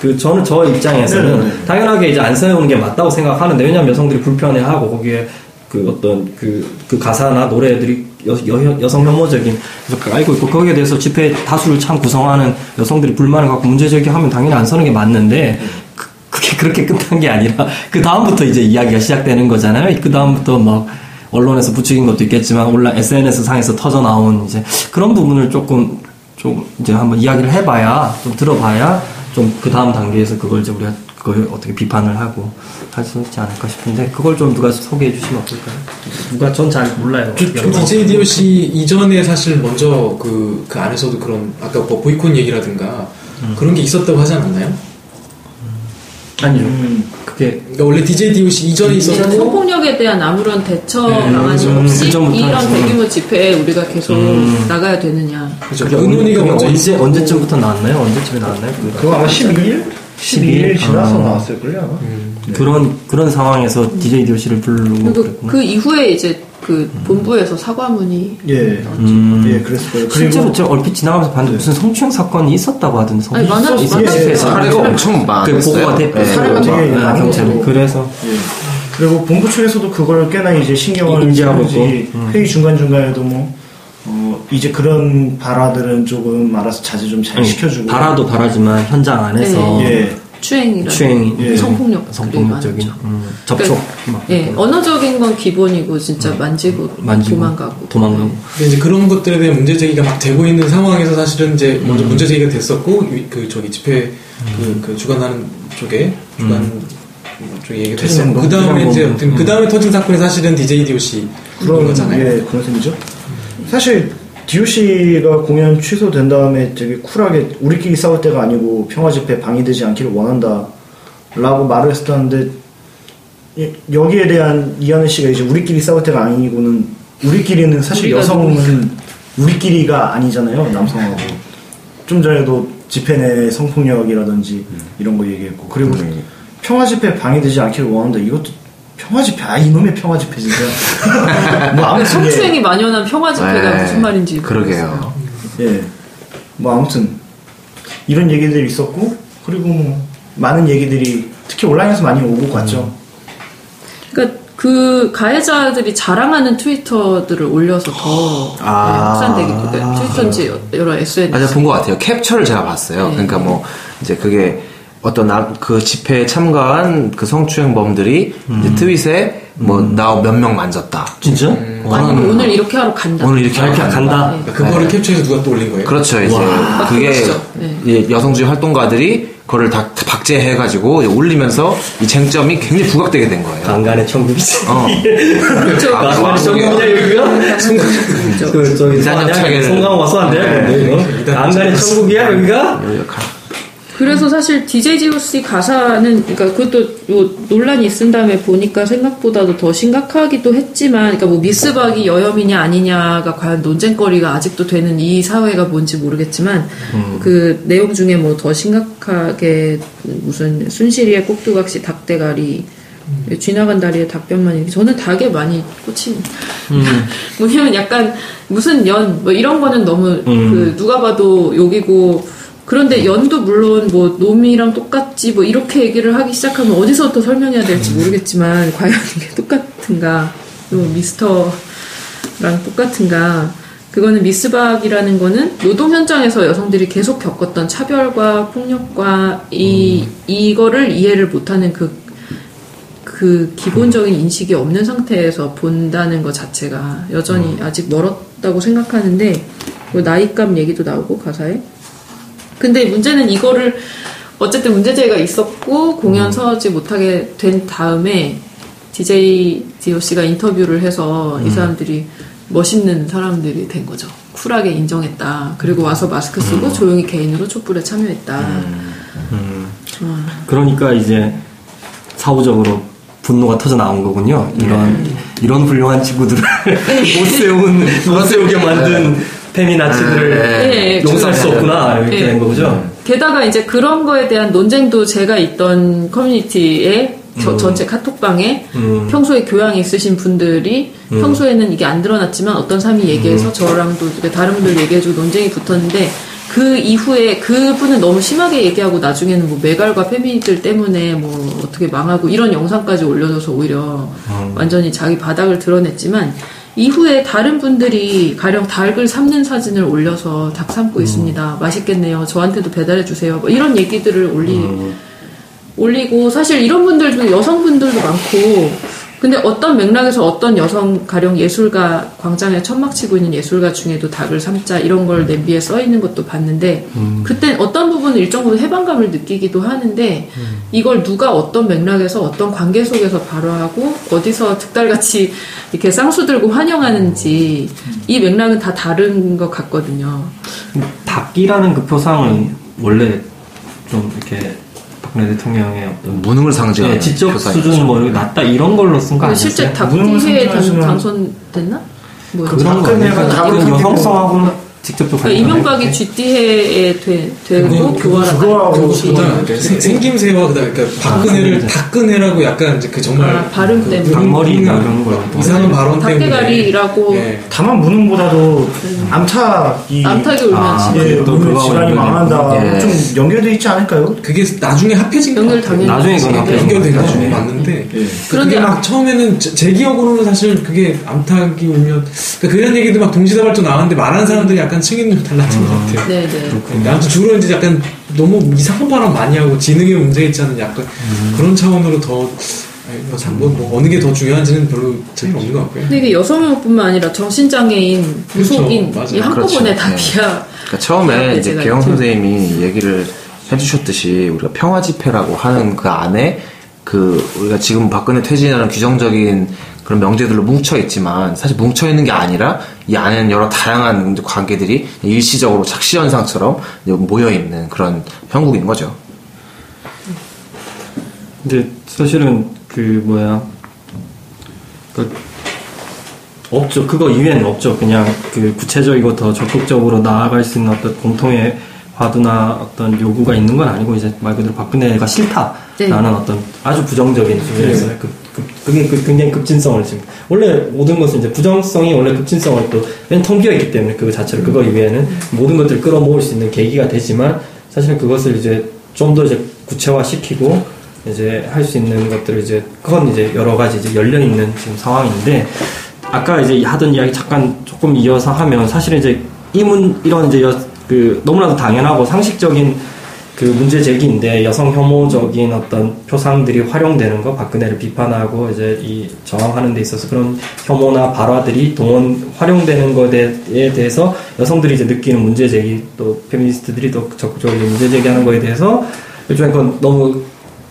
[SPEAKER 4] 그 저는 저 입장에서는
[SPEAKER 2] 네네네.
[SPEAKER 4] 당연하게 이제 안 세우는 게 맞다고 생각하는데 왜냐하면 여성들이 불편해하고 거기에 그 어떤 그, 그 가사나 노래들이 여, 여, 여성 혐오적인 그래서 알고 있고 거기에 대해서 집회 다수를 참 구성하는 여성들이 불만을 갖고 문제 제기하면 당연히 안 서는 게 맞는데 그, 그게 그렇게 끝난 게 아니라 [laughs] 그 다음부터 이제 이야기가 시작되는 거잖아요. 그 다음부터 막 언론에서 부추긴 것도 있겠지만 온라 SNS 상에서 터져 나온 이제 그런 부분을 조금 좀 이제 한번 이야기를 해봐야 좀 들어봐야 좀 그 다음 단계에서 그걸 이제 우리가 그걸 어떻게 비판을 하고 할 수 있지 않을까 싶은데 그걸 좀 누가 소개해 주시면 어떨까요? 누가 전 잘 몰라요.
[SPEAKER 3] DJ DOC 이전에 사실 먼저 그, 그 안에서도 그런 아까 뭐 보이콘 얘기라든가 그런 게 있었다고 하지 않았나요?
[SPEAKER 4] 아니요.
[SPEAKER 2] 음.
[SPEAKER 4] 그게
[SPEAKER 3] 그러니까 원래 DJ DOC 이전에 있었고
[SPEAKER 5] 성폭력에 대한 아무런 대처
[SPEAKER 3] 네,
[SPEAKER 5] 방안이
[SPEAKER 4] 음,
[SPEAKER 5] 없이 이런. 대규모 집회에 우리가 계속 나가야 되느냐.
[SPEAKER 3] 그죠. 은훈이가
[SPEAKER 4] 언제,
[SPEAKER 3] 먼저
[SPEAKER 4] 언제
[SPEAKER 3] 있었고
[SPEAKER 4] 언제쯤부터 나왔나요? 언제쯤에 나왔나요? 그거?
[SPEAKER 2] 그거 아마 12일? 12일 지나서
[SPEAKER 4] 아.
[SPEAKER 2] 나왔을걸요, 아 마.
[SPEAKER 4] 그런 그런 상황에서 DJ DOC를 부르고
[SPEAKER 5] 그리고.
[SPEAKER 4] 그
[SPEAKER 5] 이후에 이제 그 본부에서 사과문이
[SPEAKER 2] 예.
[SPEAKER 4] 음.
[SPEAKER 2] 예, 그랬을 거예요.
[SPEAKER 4] 실제로 제가 얼핏 지나가면서 봤는데 무슨 성추행 사건이 있었다고 하던데 있었어요.
[SPEAKER 2] 예,
[SPEAKER 1] 사례가 엄청
[SPEAKER 4] 그
[SPEAKER 1] 많았어요.
[SPEAKER 4] 보고가 됐
[SPEAKER 1] 네.
[SPEAKER 2] 사례가
[SPEAKER 4] 죠
[SPEAKER 2] 되게 많은
[SPEAKER 4] 경찰이
[SPEAKER 2] 거고.
[SPEAKER 4] 그래서
[SPEAKER 2] 예. 그리고 본부 측에서도 그걸 꽤나 이제 신경을
[SPEAKER 4] 인지하고. 음.
[SPEAKER 2] 회의 중간 중간에도 뭐 어, 이제 그런 발화들은 조금 알아서 자제 좀 잘 시켜주고
[SPEAKER 4] 바라도 바라지만 현장 안에서
[SPEAKER 2] 예.
[SPEAKER 5] 추행이라는
[SPEAKER 4] 추행이
[SPEAKER 2] 예.
[SPEAKER 5] 성폭력
[SPEAKER 4] 성폭력적인 음, 접촉 막
[SPEAKER 5] 예, 언어적인 건 기본이고 진짜 만지고,
[SPEAKER 4] 만지고
[SPEAKER 5] 도망가고.
[SPEAKER 4] 도망가고.
[SPEAKER 3] 근데 이제 그런 것들에 대한 문제 제기가 막 되고 있는 상황에서 사실은 이제 먼저 문제 제기가 됐었고 이- 그 저기 집회 그, 그 주관하는 쪽에 주관 쪽에 얘기가 됐었고 그 다음에 이제 그 다음에 터진 사건이 사실은 DJ DOC
[SPEAKER 2] 그런
[SPEAKER 3] 거잖아요.
[SPEAKER 2] 예, 그런 셈이죠. 사실 DOC가 공연 취소된 다음에 되게 쿨하게 우리끼리 싸울 때가 아니고 평화 집회 방해되지 않기를 원한다 라고 말을 했었는데 예, 여기에 대한 이하늘 씨가 이제 우리끼리 싸울 때가 아니고는 우리끼리는 사실 여성은 우리끼리가 아니잖아요 남성하고. 좀 전에도 집회 내 성폭력이라든지 이런 거 얘기했고. 그리고
[SPEAKER 1] 음.
[SPEAKER 2] 평화 집회 방해되지 않기를 원한다. 이것도 평화 집회 아 이놈의 평화 집회 진짜 [laughs] 뭐 아무튼 예.
[SPEAKER 5] 성추행이 만연한 평화 집회가
[SPEAKER 1] 네.
[SPEAKER 5] 무슨 말인지
[SPEAKER 1] 그러게요.
[SPEAKER 2] 예. 뭐 아무튼 이런 얘기들이 있었고 그리고 뭐 많은 얘기들이 특히 온라인에서 많이 오고 갔죠.
[SPEAKER 5] 그러니까 그 가해자들이 자랑하는 트위터들을 올려서 더
[SPEAKER 1] 아.
[SPEAKER 5] 확산되기 그러니까 트위터인지 여러 SNS
[SPEAKER 1] 아, 제가 본것 같아요. 캡처를 제가 봤어요.
[SPEAKER 5] 네.
[SPEAKER 1] 그러니까 뭐, 이제 그게 어떤 남, 그 집회에 참가한 그 성추행범들이 이제 트윗에 뭐, 나 몇 명 만졌다.
[SPEAKER 4] 진짜?
[SPEAKER 5] 아니면 오늘 이렇게 하러 간다.
[SPEAKER 1] 오늘 이렇게
[SPEAKER 4] 이렇게
[SPEAKER 1] 하러
[SPEAKER 4] 간다.
[SPEAKER 5] 네.
[SPEAKER 3] 그거를 캡처해서 누가 또 올린 거예요?
[SPEAKER 1] 그렇죠. 이제 그게
[SPEAKER 5] 그렇죠. 네.
[SPEAKER 1] 여성주의 활동가들이 그거를 다 박제해가지고 올리면서 이 쟁점이 굉장히 부각되게 된 거예요.
[SPEAKER 4] 강간의 천국이지.
[SPEAKER 1] 어. [laughs]
[SPEAKER 5] 그렇죠.
[SPEAKER 1] 아,
[SPEAKER 4] 강간의
[SPEAKER 1] 아,
[SPEAKER 4] 천국이냐 여기가?
[SPEAKER 5] 그
[SPEAKER 4] 저기 송강 와서 안 돼요?
[SPEAKER 1] 네.
[SPEAKER 4] 이거? 강간의 천국이야 여기가?
[SPEAKER 5] 그래서 사실 DJ GOC 가사는 그러니까 그것도 요 논란이 있은 다음에 보니까 생각보다도 더 심각하기도 했지만 그러니까 뭐 미스박이 여혐이냐 아니냐가 과연 논쟁거리가 아직도 되는 이 사회가 뭔지 모르겠지만 그 내용 중에 뭐 더 심각하게 무슨 순실이의 꼭두각시 닭대가리 쥐나간 다리에 닭뼈만 이렇게 저는 닭에 많이 꽂힙니다. [laughs] 뭐냐면 약간 무슨 연 뭐 이런 거는 너무 그 누가 봐도 욕이고 그런데 연도 물론 뭐 놈이랑 똑같지 뭐 이렇게 얘기를 하기 시작하면 어디서부터 설명해야 될지 모르겠지만 과연 [laughs] 이게 똑같은가? 또 미스터랑 똑같은가? 그거는 미스박이라는 거는 노동 현장에서 여성들이 계속 겪었던 차별과 폭력과 이 이거를 이해를 못하는 그그 기본적인 인식이 없는 상태에서 본다는 것 자체가 여전히 아직 멀었다고 생각하는데 뭐 나이값 얘기도 나오고 가사에 근데 문제는 이거를 어쨌든 문제제가 있었고 공연 서지 못하게 된 다음에 DJ DOC가 인터뷰를 해서 이 사람들이 멋있는 사람들이 된 거죠. 쿨하게 인정했다. 그리고 와서 마스크 쓰고 조용히 개인으로 촛불에 참여했다.
[SPEAKER 4] 음.
[SPEAKER 5] 어.
[SPEAKER 4] 그러니까 이제 사후적으로 분노가 터져 나온 거군요. 이런 이런 훌륭한 친구들을 [laughs] 못 세운 못 세우게 만든 페미나치들을
[SPEAKER 5] 네,
[SPEAKER 4] 용서할 수 없구나 이렇게
[SPEAKER 5] 네.
[SPEAKER 4] 된 거죠.
[SPEAKER 5] 게다가 이제 그런 거에 대한 논쟁도 제가 있던 커뮤니티에 저- 전체 카톡방에
[SPEAKER 4] 음.
[SPEAKER 5] 평소에 교양이 있으신 분들이 평소에는 이게 안 드러났지만 어떤 사람이
[SPEAKER 4] 음.
[SPEAKER 5] 얘기해서 저랑도 이렇게 다른 분들 얘기해주고 논쟁이 붙었는데 그 이후에 그분은 너무 심하게 얘기하고 나중에는 뭐 메갈과 페미니들 때문에 뭐 어떻게 망하고 이런 영상까지 올려줘서 오히려
[SPEAKER 4] 음.
[SPEAKER 5] 완전히 자기 바닥을 드러냈지만 이후에 다른 분들이 가령 닭을 삶는 사진을 올려서 닭
[SPEAKER 4] 음.
[SPEAKER 5] 삶고 있습니다. 맛있겠네요. 저한테도 배달해 주세요. 뭐 이런 얘기들을 올리
[SPEAKER 4] 음.
[SPEAKER 5] 올리고 사실 이런 분들 중에 여성분들도 많고 근데 어떤 맥락에서 어떤 여성 가령 예술가 광장에 천막 치고 있는 예술가 중에도 닭을 삶자 이런 걸 냄비에 써 있는 것도 봤는데 그때 어떤 부분은 일정 부분 해방감을 느끼기도 하는데 이걸 누가 어떤 맥락에서 어떤 관계 속에서 발화하고 어디서 득달같이 이렇게 쌍수 들고 환영하는지 이 맥락은 다 다른 것 같거든요.
[SPEAKER 4] 닭이라는 그 표상은 원래 좀 이렇게 박근혜 대통령의 어떤
[SPEAKER 1] 무능을 상징하는
[SPEAKER 4] 네, 지적. 수준 뭐 낮다 이런 걸로
[SPEAKER 5] 쓴거그
[SPEAKER 4] 아니었어요?
[SPEAKER 5] 실제
[SPEAKER 2] 무능을
[SPEAKER 5] 닭TV에
[SPEAKER 2] 상징하시면-
[SPEAKER 5] 당선됐나? 뭐
[SPEAKER 4] 그런 거
[SPEAKER 2] 박근혜가
[SPEAKER 4] 아니에요?
[SPEAKER 2] 닭을
[SPEAKER 4] 그
[SPEAKER 2] 튀기고-
[SPEAKER 4] 여성성하고는 직접적
[SPEAKER 5] 그러니까 이명박이 GT회에 되, 되고
[SPEAKER 3] 그거-
[SPEAKER 5] 교활한
[SPEAKER 2] 그거하고
[SPEAKER 3] 생- 생김새와 그다음 그러니까 박근혜를
[SPEAKER 4] 생김새.
[SPEAKER 3] 박근혜라고 약간 이제 그 정말
[SPEAKER 5] 아, 발음
[SPEAKER 3] 그-
[SPEAKER 5] 때문에.
[SPEAKER 3] 그
[SPEAKER 4] 앞머리나
[SPEAKER 3] 음,
[SPEAKER 4] 이런 걸
[SPEAKER 3] 이상한 발언 때문에
[SPEAKER 5] 닭대가리라고
[SPEAKER 3] 예.
[SPEAKER 2] 다만 무능보다도 암탉이
[SPEAKER 5] 암탉이 울면
[SPEAKER 4] 아,
[SPEAKER 5] 진짜
[SPEAKER 2] 예,
[SPEAKER 4] 또 그거하고
[SPEAKER 2] 질환이 망한다.
[SPEAKER 1] 예.
[SPEAKER 2] 좀 연결돼 있지 않을까요?
[SPEAKER 3] 그게 나중에 합해진 것
[SPEAKER 5] 연결
[SPEAKER 3] 같아요.
[SPEAKER 5] 당연히
[SPEAKER 4] 나중에. 그건
[SPEAKER 3] 거
[SPEAKER 2] 나중에.
[SPEAKER 3] 맞는데
[SPEAKER 2] 예.
[SPEAKER 3] 그런데
[SPEAKER 5] 그런데
[SPEAKER 3] 막 처음에는 제, 제 기억으로는 사실 그게 암탉이 울면 그러니까 그런 얘기도 막 동시다발적 나왔는데 말하는 사람들이 약간 층이 좀 달랐던 것 같아요.
[SPEAKER 5] 네네.
[SPEAKER 3] 근데 아무튼 주로 이제 약간 너무 이상한 발언 많이 하고 지능에 문제 있지 않은 약간 그런 차원으로 더 아니, 뭐, 참, 뭐, 뭐 어느 게 더 중요한지는 별로 차이 없는 것 같고요.
[SPEAKER 5] 근데 이게 여성뿐만 아니라 정신장애인, 무속인
[SPEAKER 3] 그렇죠.
[SPEAKER 5] 이. 한꺼번에
[SPEAKER 1] 그렇죠.
[SPEAKER 5] 다
[SPEAKER 1] 네.
[SPEAKER 5] 비하.
[SPEAKER 1] 그러니까 처음에 이제
[SPEAKER 5] 제가
[SPEAKER 1] 개영
[SPEAKER 5] 좀-
[SPEAKER 1] 선생님이 얘기를 해주셨듯이 우리가 평화 집회라고 하는 그 안에 그 우리가 지금 박근혜 퇴진이라는 규정적인 그런 명제들로 뭉쳐 있지만 사실 뭉쳐 있는 게 아니라 이 안에는 여러 다양한 관계들이 일시적으로 착시 현상처럼 모여 있는 그런 형국인 거죠.
[SPEAKER 4] 근데 사실은 그 뭐야 그 없죠. 그거 이외에는 없죠. 그냥 그 구체적이고 더 적극적으로 나아갈 수 있는 어떤 공통의 화두나 어떤 요구가 있는 건 아니고 이제 말 그대로 박근혜가 싫다 라는
[SPEAKER 5] 네.
[SPEAKER 4] 어떤 아주 부정적인 급, 급, 그게 그 굉장히 급진성을 지금. 원래 모든 것은 이제 부정성이 원래 급진성을 또맨텅 비어 있기 때문에 그 자체로 그거 이외에는 모든 것들을 끌어모을 수 있는 계기가 되지만 사실 그것을 이제 좀 더 이제 구체화시키고 이제 할 수 있는 것들을 이제 그건 이제 여러 가지 이제 열려 있는 지금 상황인데 아까 이제 하던 이야기 잠깐 조금 이어서 하면 사실은 이제 이문 이런 이제 여, 그 너무나도 당연하고 상식적인 그 문제 제기인데 여성 혐오적인 어떤 표상들이 활용되는 거 박근혜를 비판하고 이제 이 저항하는 데 있어서 그런 혐오나 발화들이 동원 활용되는 것에 대해서 여성들이 이제 느끼는 문제 제기 또 페미니스트들이 또 적극적으로 문제 제기하는 거에 대해서 일종의 그건 너무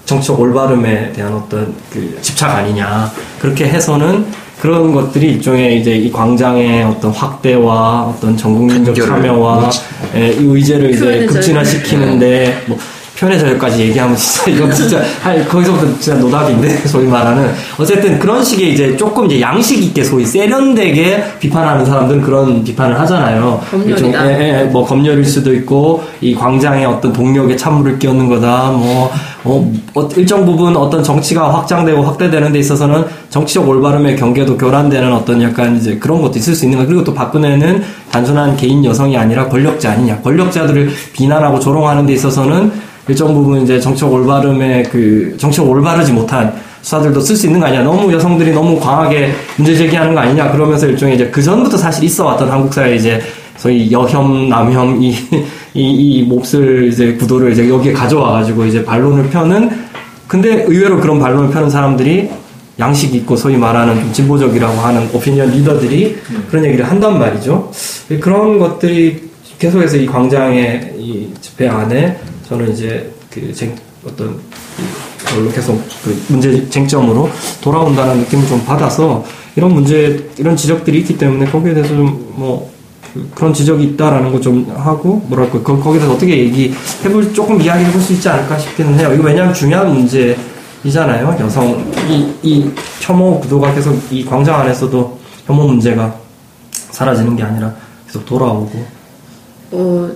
[SPEAKER 4] 정치적 올바름에 대한 어떤 그 집착 아니냐. 그렇게 해서는 그런 것들이 일종의 이제 이 광장의 어떤 확대와 어떤 전국민적 참여와 예, 이 의제를 이제 급진화시키는데 뭐 표현의 자유까지 얘기하면 진짜 이건 진짜 할 거기서부터 진짜 노답인데 [laughs] 소위 말하는 어쨌든 그런 식의 이제 조금 이제 양식 있게 소위 세련되게 비판하는 사람들은 그런 비판을 하잖아요.
[SPEAKER 5] 검열이다.
[SPEAKER 4] 예, 예, 뭐 검열일 수도 있고 이 광장의 어떤 동력에 찬물을 끼얹는 거다. 뭐 어, 어, 일정 부분 어떤 정치가 확장되고 확대되는 데 있어서는 정치적 올바름의 경계도 교란되는 어떤 약간 이제 그런 것도 있을 수 있는 거. 그리고 또 박근혜는 단순한 개인 여성이 아니라 권력자 아니냐. 권력자들을 비난하고 조롱하는 데 있어서는 일정 부분 이제 정치적 올바름의 그 정치적 올바르지 못한 수사들도 쓸 수 있는 거 아니냐. 너무 여성들이 너무 강하게 문제 제기하는 거 아니냐. 그러면서 일종의 이제 그 전부터 사실 있어 왔던 한국 사회 이제 소위 여혐, 남혐, 이, 이, 이 몹쓸 이제 구도를 이제 여기에 가져와가지고 이제 반론을 펴는, 근데 의외로 그런 반론을 펴는 사람들이 양식 있고 소위 말하는 좀 진보적이라고 하는 오피니언 리더들이 그런 얘기를 한단 말이죠. 그런 것들이 계속해서 이 광장의 이 집회 안에 저는 이제 그 쟁, 어떤 이 걸로 계속 그 문제 쟁점으로 돌아온다는 느낌을 좀 받아서 이런 문제 이런 지적들이 있기 때문에 거기에 대해서 좀 뭐 그- 그런 지적이 있다라는 거 좀 하고 뭐랄까 거, 거기서 어떻게 얘기해볼 조금 이야기해볼 수 있지 않을까 싶기는 해요. 이거 왜냐하면 중요한 문제이잖아요. 여성 이, 이 혐오 구도가 계속 이 광장 안에서도 혐오 문제가 사라지는 게 아니라 계속 돌아오고
[SPEAKER 5] 어,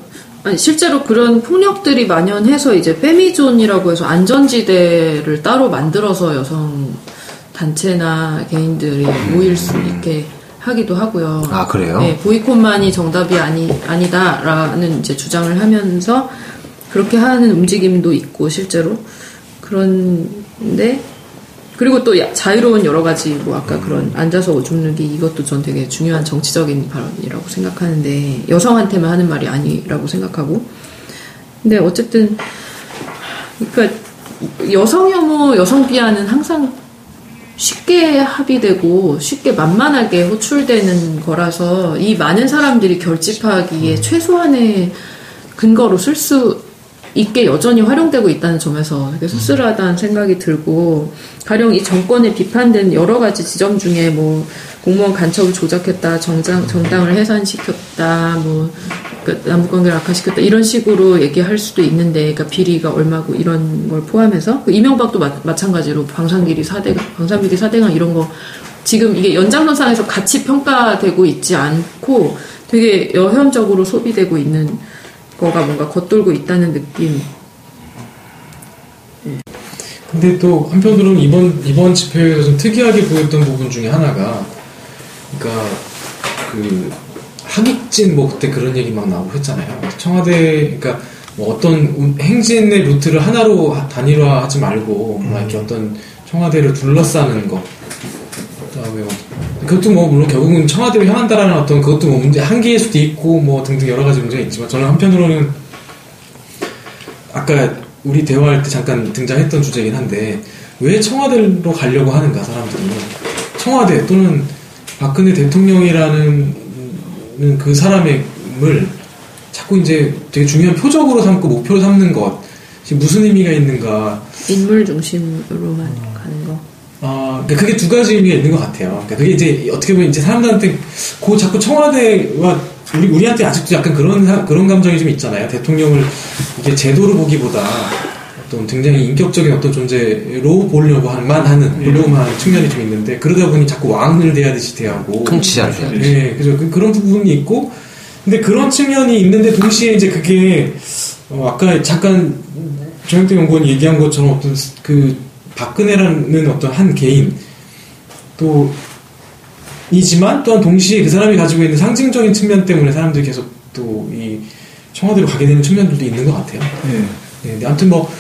[SPEAKER 5] 아니, 실제로 그런 폭력들이 만연해서 이제 페미존이라고 해서 안전지대를 따로 만들어서 여성 단체나 개인들이 모일 수 있게 하기도 하고요.
[SPEAKER 1] 아, 그래요?
[SPEAKER 5] 네, 보이콧만이 정답이 아니, 아니다라는 이제 주장을 하면서 그렇게 하는 움직임도 있고, 실제로. 그런데, 그리고 또 야- 자유로운 여러 가지, 뭐, 아까 그런 앉아서 오줌 누기, 이것도 전 되게 중요한 정치적인 발언이라고 생각하는데, 여성한테만 하는 말이 아니라고 생각하고. 근데 어쨌든, 그러니까, 여성 혐오, 여성 비하는 항상 쉽게 합의되고 쉽게 만만하게 호출되는 거라서 이 많은 사람들이 결집하기에 최소한의 근거로 쓸 수 있게 여전히 활용되고 있다는 점에서 되게 씁쓸하다는 생각이 들고 가령 이 정권에 비판된 여러 가지 지점 중에 뭐 공무원 간첩을 조작했다 정장, 정당을 해산시켰다 뭐 그 남북 관계를 악화시켰다. 이런 식으로 얘기할 수도 있는데 그러니까 비리가 얼마고 이런 걸 포함해서 그 이명박도 마, 마찬가지로 방산비리 사대강 방산비리 사대강 이런 거 지금 이게 연장선상에서 같이 평가되고 있지 않고 되게 여현적으로 소비되고 있는 거가 뭔가 겉돌고 있다는 느낌.
[SPEAKER 3] 근데 또 한편으로는 이번 이번 집회에서 좀 특이하게 보였던 부분 중에 하나가 그러니까 그 하객진 뭐 그때 그런 얘기 막 나오고 했잖아요. 청와대 그러니까 뭐 어떤 운- 행진의 루트를 하나로 하- 단일화하지 말고 막 이렇게 어떤 청와대를 둘러싸는 거. 그다음에 뭐 그것도 뭐 물론 결국은 청와대를 향한다라는 어떤 그것도 뭐 문제 한계일 수도 있고 뭐 등등 여러 가지 문제가 있지만 저는 한편으로는 아까 우리 대화할 때 잠깐 등장했던 주제긴 한데 왜 청와대로 가려고 하는가 사람들이 청와대 또는 박근혜 대통령이라는 그 사람을 자꾸 이제 되게 중요한 표적으로 삼고 목표로 삼는 것이 무슨 의미가 있는가.
[SPEAKER 5] 인물 중심으로만 가는 거?
[SPEAKER 3] 아, 그러니까 그게 두 가지 의미가 있는 것 같아요. 그러니까 그게 이제 어떻게 보면 이제 사람들한테 그 자꾸 청와대와 우리 우리한테 아직도 약간 그런 사- 그런 감정이 좀 있잖아요. 대통령을 이게 제도로 보기보다 어떤 굉장히 인격적인 어떤 존재로 보려고 한 만 하는 보려고만 하는 측면이 좀 있는데 그러다 보니 자꾸 왕을 대하듯이 대하고
[SPEAKER 1] 통치자를 대하듯이.
[SPEAKER 3] 네, 그죠. 그, 그런 부분이 있고 근데 그런 측면이 있는데 동시에 이제 그게 어, 아까 잠깐 조영태 연구원이 얘기한 것처럼 어떤 스- 그 박근혜라는 어떤 한 개인 또 이지만 또한 동시에 그 사람이 가지고 있는 상징적인 측면 때문에 사람들이 계속 또 이 청와대로 가게 되는 측면들도 있는 것 같아요.
[SPEAKER 2] 예.
[SPEAKER 3] 네, 근데 아무튼 뭐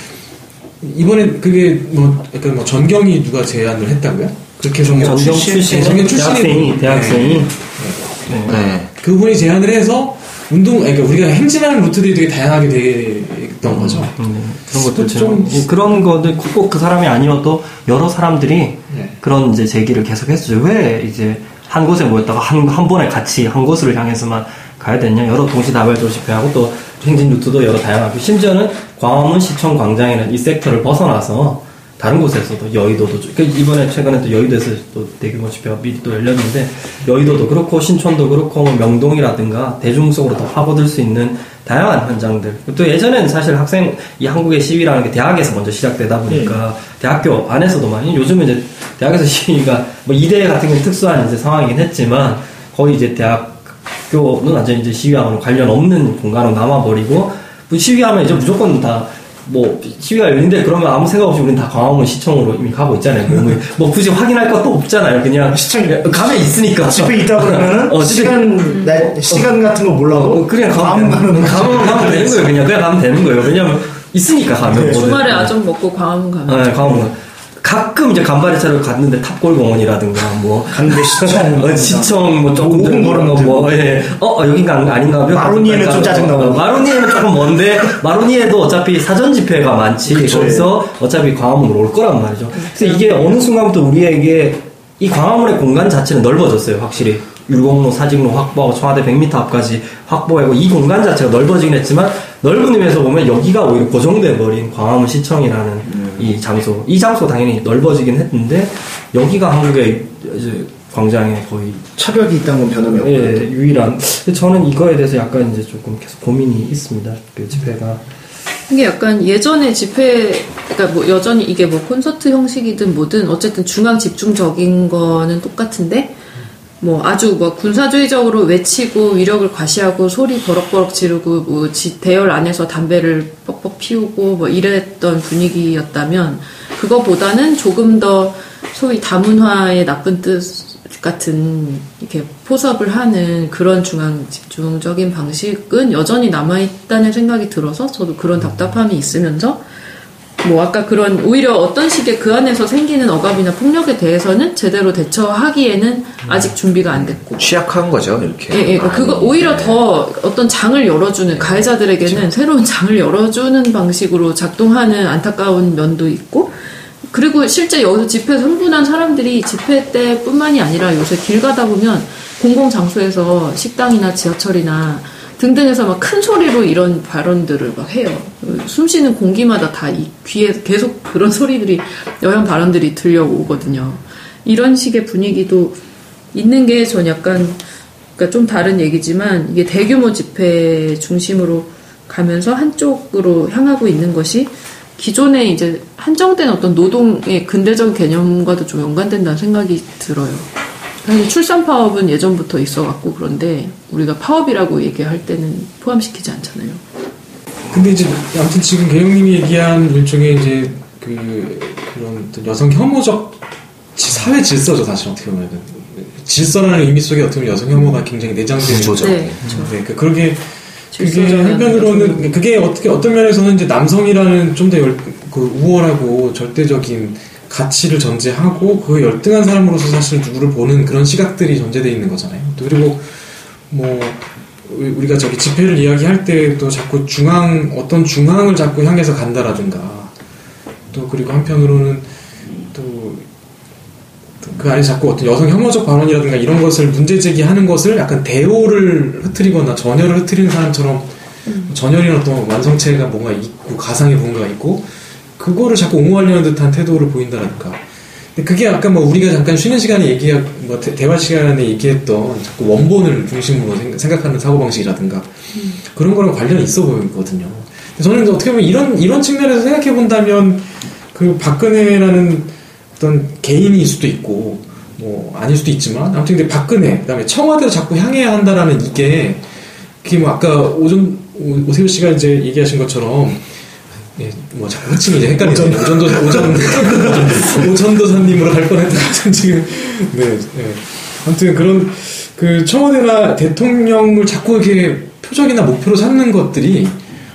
[SPEAKER 3] 이번에 그게 뭐 약간 뭐 전경이 누가 제안을 했다고요? 그렇게 해서 뭐
[SPEAKER 4] 전경
[SPEAKER 3] 출신- 네, 전경 출신이
[SPEAKER 4] 대학생이 대학생이
[SPEAKER 3] 네.
[SPEAKER 4] 네.
[SPEAKER 1] 네.
[SPEAKER 3] 그분이 제안을 해서 운동, 그러니까 우리가 행진하는 루트들이 되게 다양하게 됐던 거죠.
[SPEAKER 4] 음, 그런 것들
[SPEAKER 3] 좀-
[SPEAKER 4] 좀 그런 것들 꼭 그 사람이 아니어도 여러 사람들이
[SPEAKER 3] 네.
[SPEAKER 4] 그런 이제 제기를 계속 했어요. 왜 이제 한 곳에 모였다가 한, 한 번에 같이 한 곳을 향해서만 가야 되냐? 여러 동시다발적으로 집회하고 또 행진 루트도 여러 다양하고 심지어는 광화문 시청 광장에는 이 섹터를 벗어나서 다른 곳에서도 여의도도 좀- 그 이번에 최근에 또 여의도에서 또 대규모 집회가 미리 또 열렸는데 여의도도 그렇고 신촌도 그렇고 뭐 명동이라든가 대중 속으로 더 파고들 수 있는 다양한 현장들. 또 예전에는 사실 학생 이 한국의 시위라는 게 대학에서 먼저 시작되다 보니까 대학교 안에서도 많이 요즘은 이제 대학에서 [laughs] 시위가 뭐 이대 같은 경우는 특수한 이제 상황이긴 했지만 거의 이제 대학 교는 완전 이제 시위하고는 관련 없는 공간으로 남아버리고 뭐 시위하면 이제 무조건 다 뭐 시위가 열린데 그러면 아무 생각 없이 우리는 다 광화문 시청으로 이미 가고 있잖아요. 뭐, 뭐 굳이 확인할 것도 없잖아요. 그냥
[SPEAKER 2] 시청
[SPEAKER 4] 가면 있으니까.
[SPEAKER 2] 집에 있다 그러면은
[SPEAKER 4] 어,
[SPEAKER 2] 시간 날 시간 같은 거 몰라도
[SPEAKER 4] 어, 그냥
[SPEAKER 2] 가면
[SPEAKER 4] 가면, 가면, 가면 되는 거예요. 그냥 그냥 가면 되는 거예요. 왜냐면 있으니까 가면.
[SPEAKER 2] 네.
[SPEAKER 4] 뭐
[SPEAKER 5] 주말에
[SPEAKER 4] 네.
[SPEAKER 5] 아점 먹고 광화문 가면
[SPEAKER 4] 네, 광화문. 가끔 이제 간발의 차로 갔는데 탑골공원이라든가 뭐
[SPEAKER 2] 갔는데 시청 [laughs]
[SPEAKER 4] 어, 시청 뭐 조금
[SPEAKER 2] 걸으면
[SPEAKER 4] 뭐 예. 어, 어 여긴가 안- 아닌가 하면
[SPEAKER 2] 마로니에는 좀 짜증나고.
[SPEAKER 4] 어, 마로니에는 조금 먼데 마로니에도 어차피 사전 집회가 많지
[SPEAKER 2] 그쵸,
[SPEAKER 4] 거기서 어차피 광화문으로 올 거란 말이죠. 그래서 이게 어느 순간부터 우리에게 이 광화문의 공간 자체는 넓어졌어요, 확실히. 율곡로, 사직로 확보하고 청와대 100m 앞까지 확보하고 이 공간 자체가 넓어지긴 했지만 넓은 의미에서 보면 여기가 오히려 고정돼 버린 광화문 시청이라는 이 장소. 이 장소 당연히 넓어지긴 했는데 여기가 한국의 이제 광장에 거의
[SPEAKER 2] 차벽이 있다는 건 변함이 없고.
[SPEAKER 4] 예, 유일한. 저는 이거에 대해서 약간 이제 조금 계속 고민이 있습니다. 그 집회가.
[SPEAKER 5] 이게 약간 예전에 집회, 그러니까 뭐 여전히 이게 뭐 콘서트 형식이든 뭐든 어쨌든 중앙 집중적인 거는 똑같은데 뭐 아주 뭐 군사주의적으로 외치고 위력을 과시하고 소리 버럭버럭 지르고 뭐 지- 대열 안에서 담배를 뻑뻑 피우고 뭐 이랬던 분위기였다면 그거보다는 조금 더 소위 다문화의 나쁜 뜻 같은 이렇게 포섭을 하는 그런 중앙 집중적인 방식은 여전히 남아있다는 생각이 들어서 저도 그런 답답함이 있으면서 뭐 아까 그런 오히려 어떤 식의 그 안에서 생기는 억압이나 폭력에 대해서는 제대로 대처하기에는 아직 준비가 안 됐고
[SPEAKER 1] 취약한 거죠 이렇게.
[SPEAKER 5] 예, 예, 그거
[SPEAKER 1] 많이.
[SPEAKER 5] 오히려 더 어떤 장을 열어주는 가해자들에게는 새로운 장을 열어주는 방식으로 작동하는 안타까운 면도 있고 그리고 실제 여기서 집회 흥분한 사람들이 집회 때뿐만이 아니라 요새 길 가다 보면 공공 장소에서 식당이나 지하철이나 등등에서 막 큰 소리로 이런 발언들을 막 해요. 숨 쉬는 공기마다 다이 귀에 계속 그런 소리들이 여형 발언들이 들려오거든요. 이런 식의 분위기도 있는 게 전 약간 그러니까 좀 다른 얘기지만 이게 대규모 집회 중심으로 가면서 한쪽으로 향하고 있는 것이 기존에 이제 한정된 어떤 노동의 근대적 개념과도 좀 연관된다는 생각이 들어요. 사실 출산 파업은 예전부터 있어갖고 그런데 우리가 파업이라고 얘기할 때는 포함시키지 않잖아요.
[SPEAKER 3] 근데 이제 아무튼 지금 개영님이 얘기한 일종의 이제 그 그런 어떤 여성 혐오적 지- 사회 질서죠 사실 어떻게 보면은 질서라는 의미 속에 어떻게 보면 여성 혐오가 굉장히 내장되는
[SPEAKER 1] 구조죠.
[SPEAKER 5] 네,
[SPEAKER 3] 네, 그 그러게 그게 한편으로는 그게 어떻게 어떤 면에서는 이제 남성이라는 좀 더 그 우월하고 절대적인 가치를 전제하고 그 열등한 사람으로서 사실 누구를 보는 그런 시각들이 전제되어 있는 거잖아요. 또 그리고 뭐 우리- 우리가 저기 집회를 이야기할 때도 자꾸 중앙 어떤 중앙을 자꾸 향해서 간다라든가 또 그리고 한편으로는 또 그 안에 자꾸 어떤 여성 혐오적 발언이라든가 이런 것을 문제 제기하는 것을 약간 대오를 흐트리거나 전열을 흐트리는 사람처럼 전열이나 어떤 완성체가 뭔가 있고 가상의 뭔가가 있고 그거를 자꾸 옹호하려는 듯한 태도를 보인다랄까. 근데 그게 아까 뭐 우리가 잠깐 쉬는 시간에 얘기하, 뭐 대, 화 시간에 얘기했던 자꾸 원본을 중심으로 생- 생각하는 사고방식이라든가 그런 거랑 관련이 있어 보이거든요. 저는 어떻게 보면 이런, 이런 측면에서 생각해 본다면 그 박근혜라는 어떤 개인일 수도 있고 뭐 아닐 수도 있지만 아무튼 근데 박근혜 그다음에 청와대로 자꾸 향해야 한다라는 이게 그게 뭐 아까 오전 오- 오세훈 씨가 이제 얘기하신 것처럼 예, 뭐 자꾸 호칭이 이제 헷갈리죠. 오전도 오전 오전도사님으로 갈 뻔했던 것 [laughs] 지금 네, 네. 아무튼 그런 그 청와대나 대통령을 자꾸 이렇게 표적이나 목표로 삼는 것들이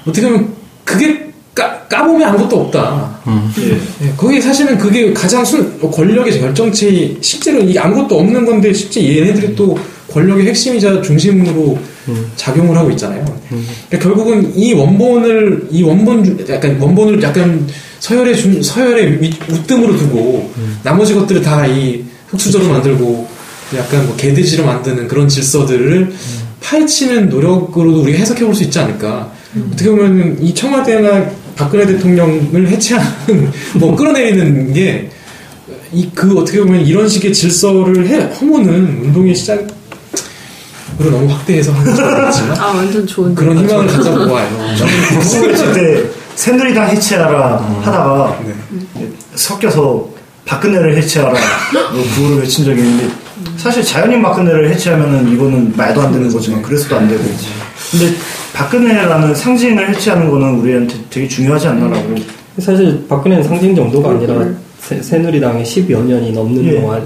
[SPEAKER 3] 어떻게 보면 그게 까, 까보면 아무것도 없다.
[SPEAKER 2] 예.
[SPEAKER 3] 예, 그게 사실은 그게 가장 순 권력의 결정체 실제로 이게 아무것도 없는 건데 실제 얘네들이 또 권력의 핵심이자 중심으로 작용을 하고 있잖아요. 그러니까 결국은 이 원본을 이 원본 주- 약간 원본을 약간 서열의 중 서열의 윗, 우뜸으로 두고 나머지 것들을 다 이 흑수저로 만들고 약간 뭐 개돼지로 만드는 그런 질서들을 파헤치는 노력으로도 우리가 해석해 볼 수 있지 않을까. 어떻게 보면 이 청와대나 박근혜 대통령을 해체하는 [laughs] 뭐 끌어내리는 게 이 그 어떻게 보면 이런 식의 질서를 해, 허무는 운동의 시작 으로 너무 확대해서 하는 거지만
[SPEAKER 5] 아 완전 좋은
[SPEAKER 3] 그런 희망을 가져보아요.
[SPEAKER 2] 그때 네. 새누리당 해체하라 하다가 섞여서 박근혜를 해체하라 뭐 구호를 외친 적이 있는데 사실 자연인 박근혜를 해체하면은 이거는 말도 안 되는 거지만 그래서도 안 되고. 근데 박근혜라는 상징을 해체하는 거는 우리한테 되게 중요하지 않나라고
[SPEAKER 4] 사실 박근혜는 상징 정도가 아니라 새, 새누리당이 10여 년이 넘는
[SPEAKER 2] 예.
[SPEAKER 4] 동안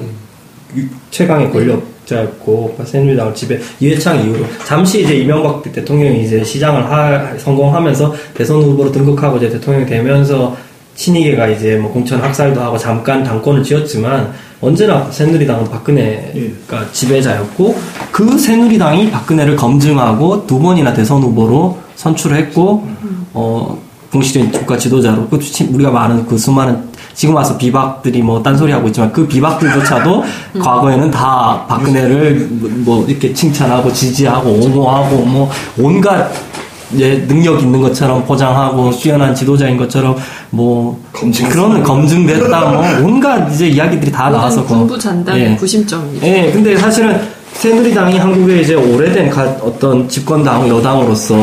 [SPEAKER 4] 유- 최강의 권력 자였고 새누리당을 지배 이회창 이후로 잠시 이제 이명박 대통령이 이제 시장을 하- 성공하면서 대선 후보로 등극하고 이제 대통령이 되면서 친이계가 이제 뭐 공천 학살도 하고 잠깐 당권을 쥐었지만 언제나 새누리당은 박근혜가 지배자였고 그 새누리당이 박근혜를 검증하고 두 번이나 대선 후보로 선출했고 어 공식적인 국가 지도자로 그 치- 우리가 말하는 그 수많은 지금 와서 비박들이 뭐 딴소리 하고 있지만 그 비박들조차도 [laughs] 과거에는 다 박근혜를 뭐- 뭐 이렇게 칭찬하고 지지하고 옹호하고 뭐 온갖 예, 능력 있는 것처럼 포장하고 뛰어난 지도자인 것처럼 뭐
[SPEAKER 2] 검증.
[SPEAKER 4] 그런 검증됐다 뭐 [laughs] 온갖 이제 이야기들이 다 나와서
[SPEAKER 5] 군부 잔당의
[SPEAKER 4] 예.
[SPEAKER 5] 구심점입니다.
[SPEAKER 4] 예, 근데 사실은 새누리당이 한국의 이제 오래된 가- 어떤 집권당 여당으로서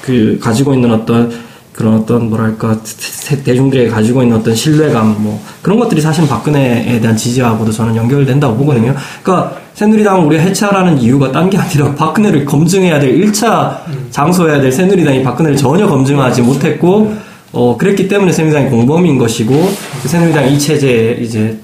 [SPEAKER 4] 그 가지고 있는 어떤 그런 어떤 뭐랄까 세- 대중들에게 가지고 있는 어떤 신뢰감 뭐 그런 것들이 사실 박근혜에 대한 지지하고도 저는 연결된다고 보거든요. 그러니까 새누리당을 우리가 해체하라는 이유가 딴 게 아니라 [laughs] 박근혜를 검증해야 될 1차 장소해야 될 새누리당이 박근혜를 전혀 검증하지 못했고 어 그랬기 때문에 새누리당이 공범인 것이고 그 새누리당 이 체제에 이제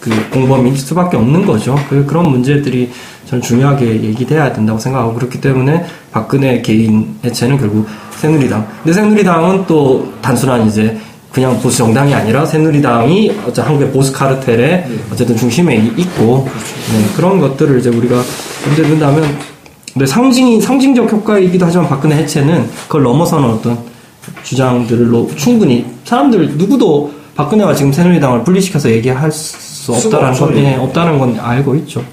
[SPEAKER 4] 그 공범일 수밖에 없는 거죠. 그, 그런 문제들이 저는 중요하게 얘기돼야 된다고 생각하고 그렇기 때문에 박근혜 개인 해체는 결국 새누리당. 근데 새누리당은 또 단순한 이제 그냥 보수 정당이 아니라 새누리당이 어쨌든 한국의 보수 카르텔의 어쨌든 중심에 이- 있고 네, 그런 것들을 이제 우리가 문제 된다면 근데 상징이 상징적 효과이기도 하지만 박근혜 해체는 그걸 넘어서는 어떤 주장들로 충분히 사람들 누구도 박근혜와 지금 새누리당을 분리시켜서 얘기할 수 없다라는 건,
[SPEAKER 2] 예.
[SPEAKER 4] 예, 없다는 건 알고 있죠.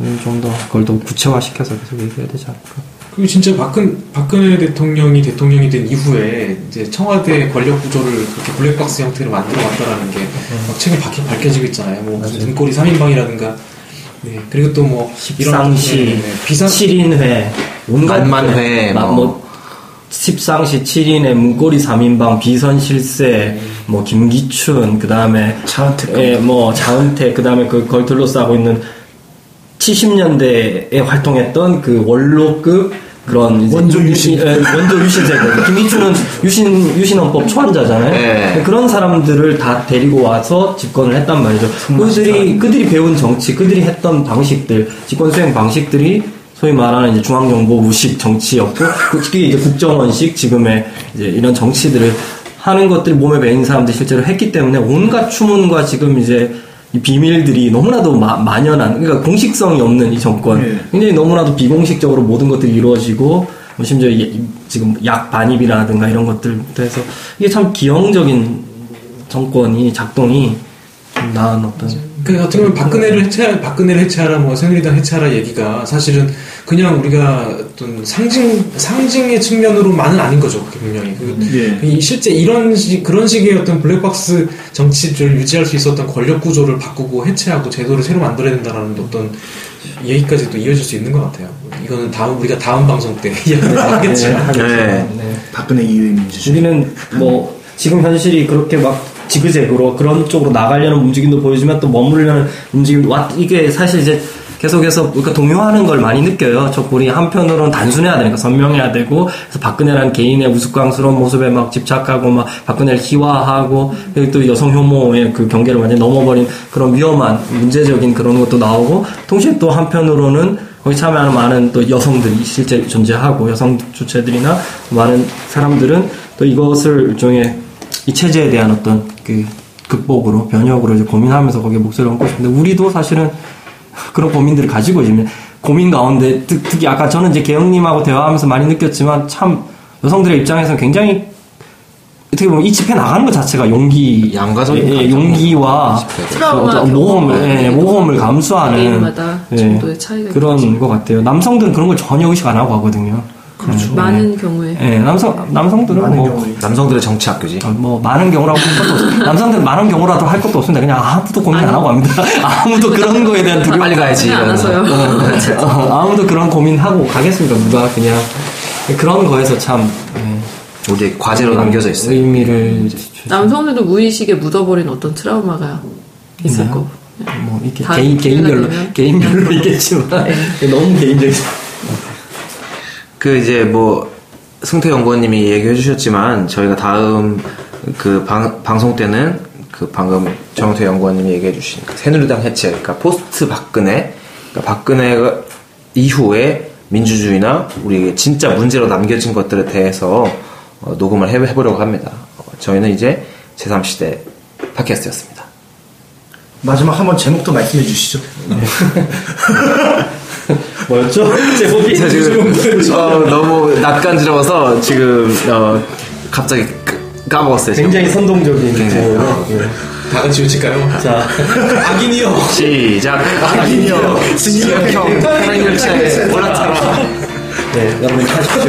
[SPEAKER 4] 음, 좀더 그걸 더 구체화시켜서 계속 얘기해야 되지 않을까.
[SPEAKER 3] 그리고 진짜 박근, 박근혜 대통령이 대통령이 된 이후에 이제 청와대 권력 구조를 그렇게 블랙박스 형태로 만들어 왔다라는 게막 최근 밝혀, 밝혀지고 있잖아요. 뭐 무슨 등골이 3인방이라든가 네. 그리고 또뭐
[SPEAKER 4] 십상시,
[SPEAKER 3] 네, 네. 비상
[SPEAKER 4] 7인회, 온갖
[SPEAKER 1] 만만회,
[SPEAKER 4] 막
[SPEAKER 1] 뭐.
[SPEAKER 4] 뭐 십상시 7인회, 문고리 3인방, 비선 실세, 뭐 김기춘, 그 다음에
[SPEAKER 2] 차은택
[SPEAKER 4] 예, 뭐 자은택, 그 다음에 그걸 둘러싸고 있는 70년대에 활동했던 그 원로급 그런 이제
[SPEAKER 2] 원조 유신.
[SPEAKER 4] 예, 원조 유신 세대. 김기춘은 유신 유신헌법 초안자잖아요.
[SPEAKER 1] 네.
[SPEAKER 4] 그런 사람들을 다 데리고 와서 집권을 했단 말이죠. 그들이 그들이 배운 정치, 그들이 했던 방식들, 집권 수행 방식들이 소위 말하는 이제 중앙정보부식 정치였고, 그게 이제 국정원식 지금의 이제 이런 정치들을 하는 것들 몸에 배인 사람들이 실제로 했기 때문에 온갖 추문과 지금 이제 이 비밀들이 너무나도 마- 만연한, 그러니까 공식성이 없는 이 정권,
[SPEAKER 2] 예.
[SPEAKER 4] 굉장히 너무나도 비공식적으로 모든 것들이 이루어지고, 뭐 심지어 이- 이- 지금 약 반입이라든가 이런 것들부터 해서 이게 참 기형적인 정권이 작동이 좀 나은 어떤
[SPEAKER 3] 그 어떻게 보면 박근혜를 해체 박근혜를 해체하라 뭐 새누리당 해체하라 얘기가 사실은 그냥 우리가 어떤 상징 상징의 측면으로만은 아닌 거죠. 그게 분명히 그,
[SPEAKER 2] 예.
[SPEAKER 3] 이 실제 이런 식 그런 식의 어떤 블랙박스 정치를 유지할 수 있었던 권력 구조를 바꾸고 해체하고 제도를 새로 만들어야 된다라는 어떤 얘기까지도 이어질 수 있는 것 같아요. 이거는 다음 우리가 다음 방송 때 [laughs] 이야기를 하겠지만
[SPEAKER 4] 하겠죠.
[SPEAKER 1] 네.
[SPEAKER 4] 네.
[SPEAKER 2] 박근혜 이후의 민주주의.
[SPEAKER 4] 우리는 뭐 지금 현실이 그렇게 막 지그재그로 그런 쪽으로 나가려는 움직임도 보여주면 또 머무르려는 움직임 와 이게 사실 이제 계속해서 우리가 동요하는 걸 많이 느껴요. 촛불이 한편으로는 단순해야 되니까 선명해야 되고 그래서 박근혜라는 개인의 우스꽝스러운 모습에 막 집착하고 막 박근혜를 희화하고 그리고 또 여성 혐오의 그 경계를 완전히 넘어버린 그런 위험한 문제적인 그런 것도 나오고 동시에 또 한편으로는 거기 참여하는 많은 또 여성들이 실제 존재하고 여성 주체들이나 많은 사람들은 또 이것을 일종의 이 체제에 대한 어떤 그 극복으로 변혁으로 이제 고민하면서 거기에 목소리를 얹고 싶은데 우리도 사실은 [laughs] 그런 고민들을 가지고 있는 고민 가운데 특, 특히 아까 저는 이제 개영님하고 대화하면서 많이 느꼈지만 참 여성들의 입장에서는 굉장히 어떻게 보면 이 집회 나가는 것 자체가 용기,
[SPEAKER 1] 양가적인
[SPEAKER 4] 예, 예. 용기와 모험을,
[SPEAKER 5] 경험.
[SPEAKER 4] 예, 모험을 감수하는 예,
[SPEAKER 5] 정도의 차이가
[SPEAKER 4] 그런 것 같아요. 남성들은 그런 걸 전혀 의식 안 하고 하거든요. 그렇죠.
[SPEAKER 5] 많은 경우에
[SPEAKER 4] 예, 남성 남성들은
[SPEAKER 2] 많은
[SPEAKER 4] 뭐
[SPEAKER 2] 경우에.
[SPEAKER 1] 남성들의 정치 학교지.
[SPEAKER 4] 어, 뭐 많은 경우라고 할 것도 없어요. 남성들은 많은 경우라도 할 것도 없습니다. 그냥 아무도 고민 안 하고 합니다. [laughs] 아무도 그런 거에 대한 두려움
[SPEAKER 1] 빨리 가야지. 이러면서. [laughs]
[SPEAKER 5] 와서요.
[SPEAKER 4] 어, 아무도 그런 고민하고 가겠습니까? 누가 그냥 그런 거에서 참 예,
[SPEAKER 1] 우리 과제로 남겨져 있어요.
[SPEAKER 4] 의미를 주-
[SPEAKER 5] 남성들도 무의식에 묻어버린 어떤 트라우마가 있을? 거고.
[SPEAKER 4] 뭐 이렇게
[SPEAKER 5] 다
[SPEAKER 4] 개인 개인별로
[SPEAKER 5] 되면.
[SPEAKER 4] 개인별로 [laughs] 있겠지만 너무 개인적인
[SPEAKER 1] 그 이제 뭐 승태 연구원님이 얘기해 주셨지만 저희가 다음 그 방, 방송 때는 그 방금 정태 연구원님이 얘기해 주신 그 새누리당 해체, 그러니까 포스트 박근혜, 그러니까 박근혜가 이후에 민주주의나 우리 진짜 문제로 남겨진 것들에 대해서 어, 녹음을 해, 해보려고 합니다. 어, 저희는 이제 제3시대 팟캐스트였습니다.
[SPEAKER 2] 마지막 한번 제목도 말씀해 주시죠. [laughs] [laughs]
[SPEAKER 4] 뭐였죠? 제목이
[SPEAKER 1] 제가 지금 [laughs] 어, 너무 낯간지러워서 지금 어, 갑자기 끄- 까먹었어요. 지금.
[SPEAKER 4] 굉장히 선동적인. 제목으로. 예.
[SPEAKER 3] 다 같이 외칠까요?
[SPEAKER 4] 자 [laughs]
[SPEAKER 3] 악인이요.
[SPEAKER 1] 시작. 악인이여, 승리형, 사랑열차에 올라타라.
[SPEAKER 4] 네, 여러분 하십시오.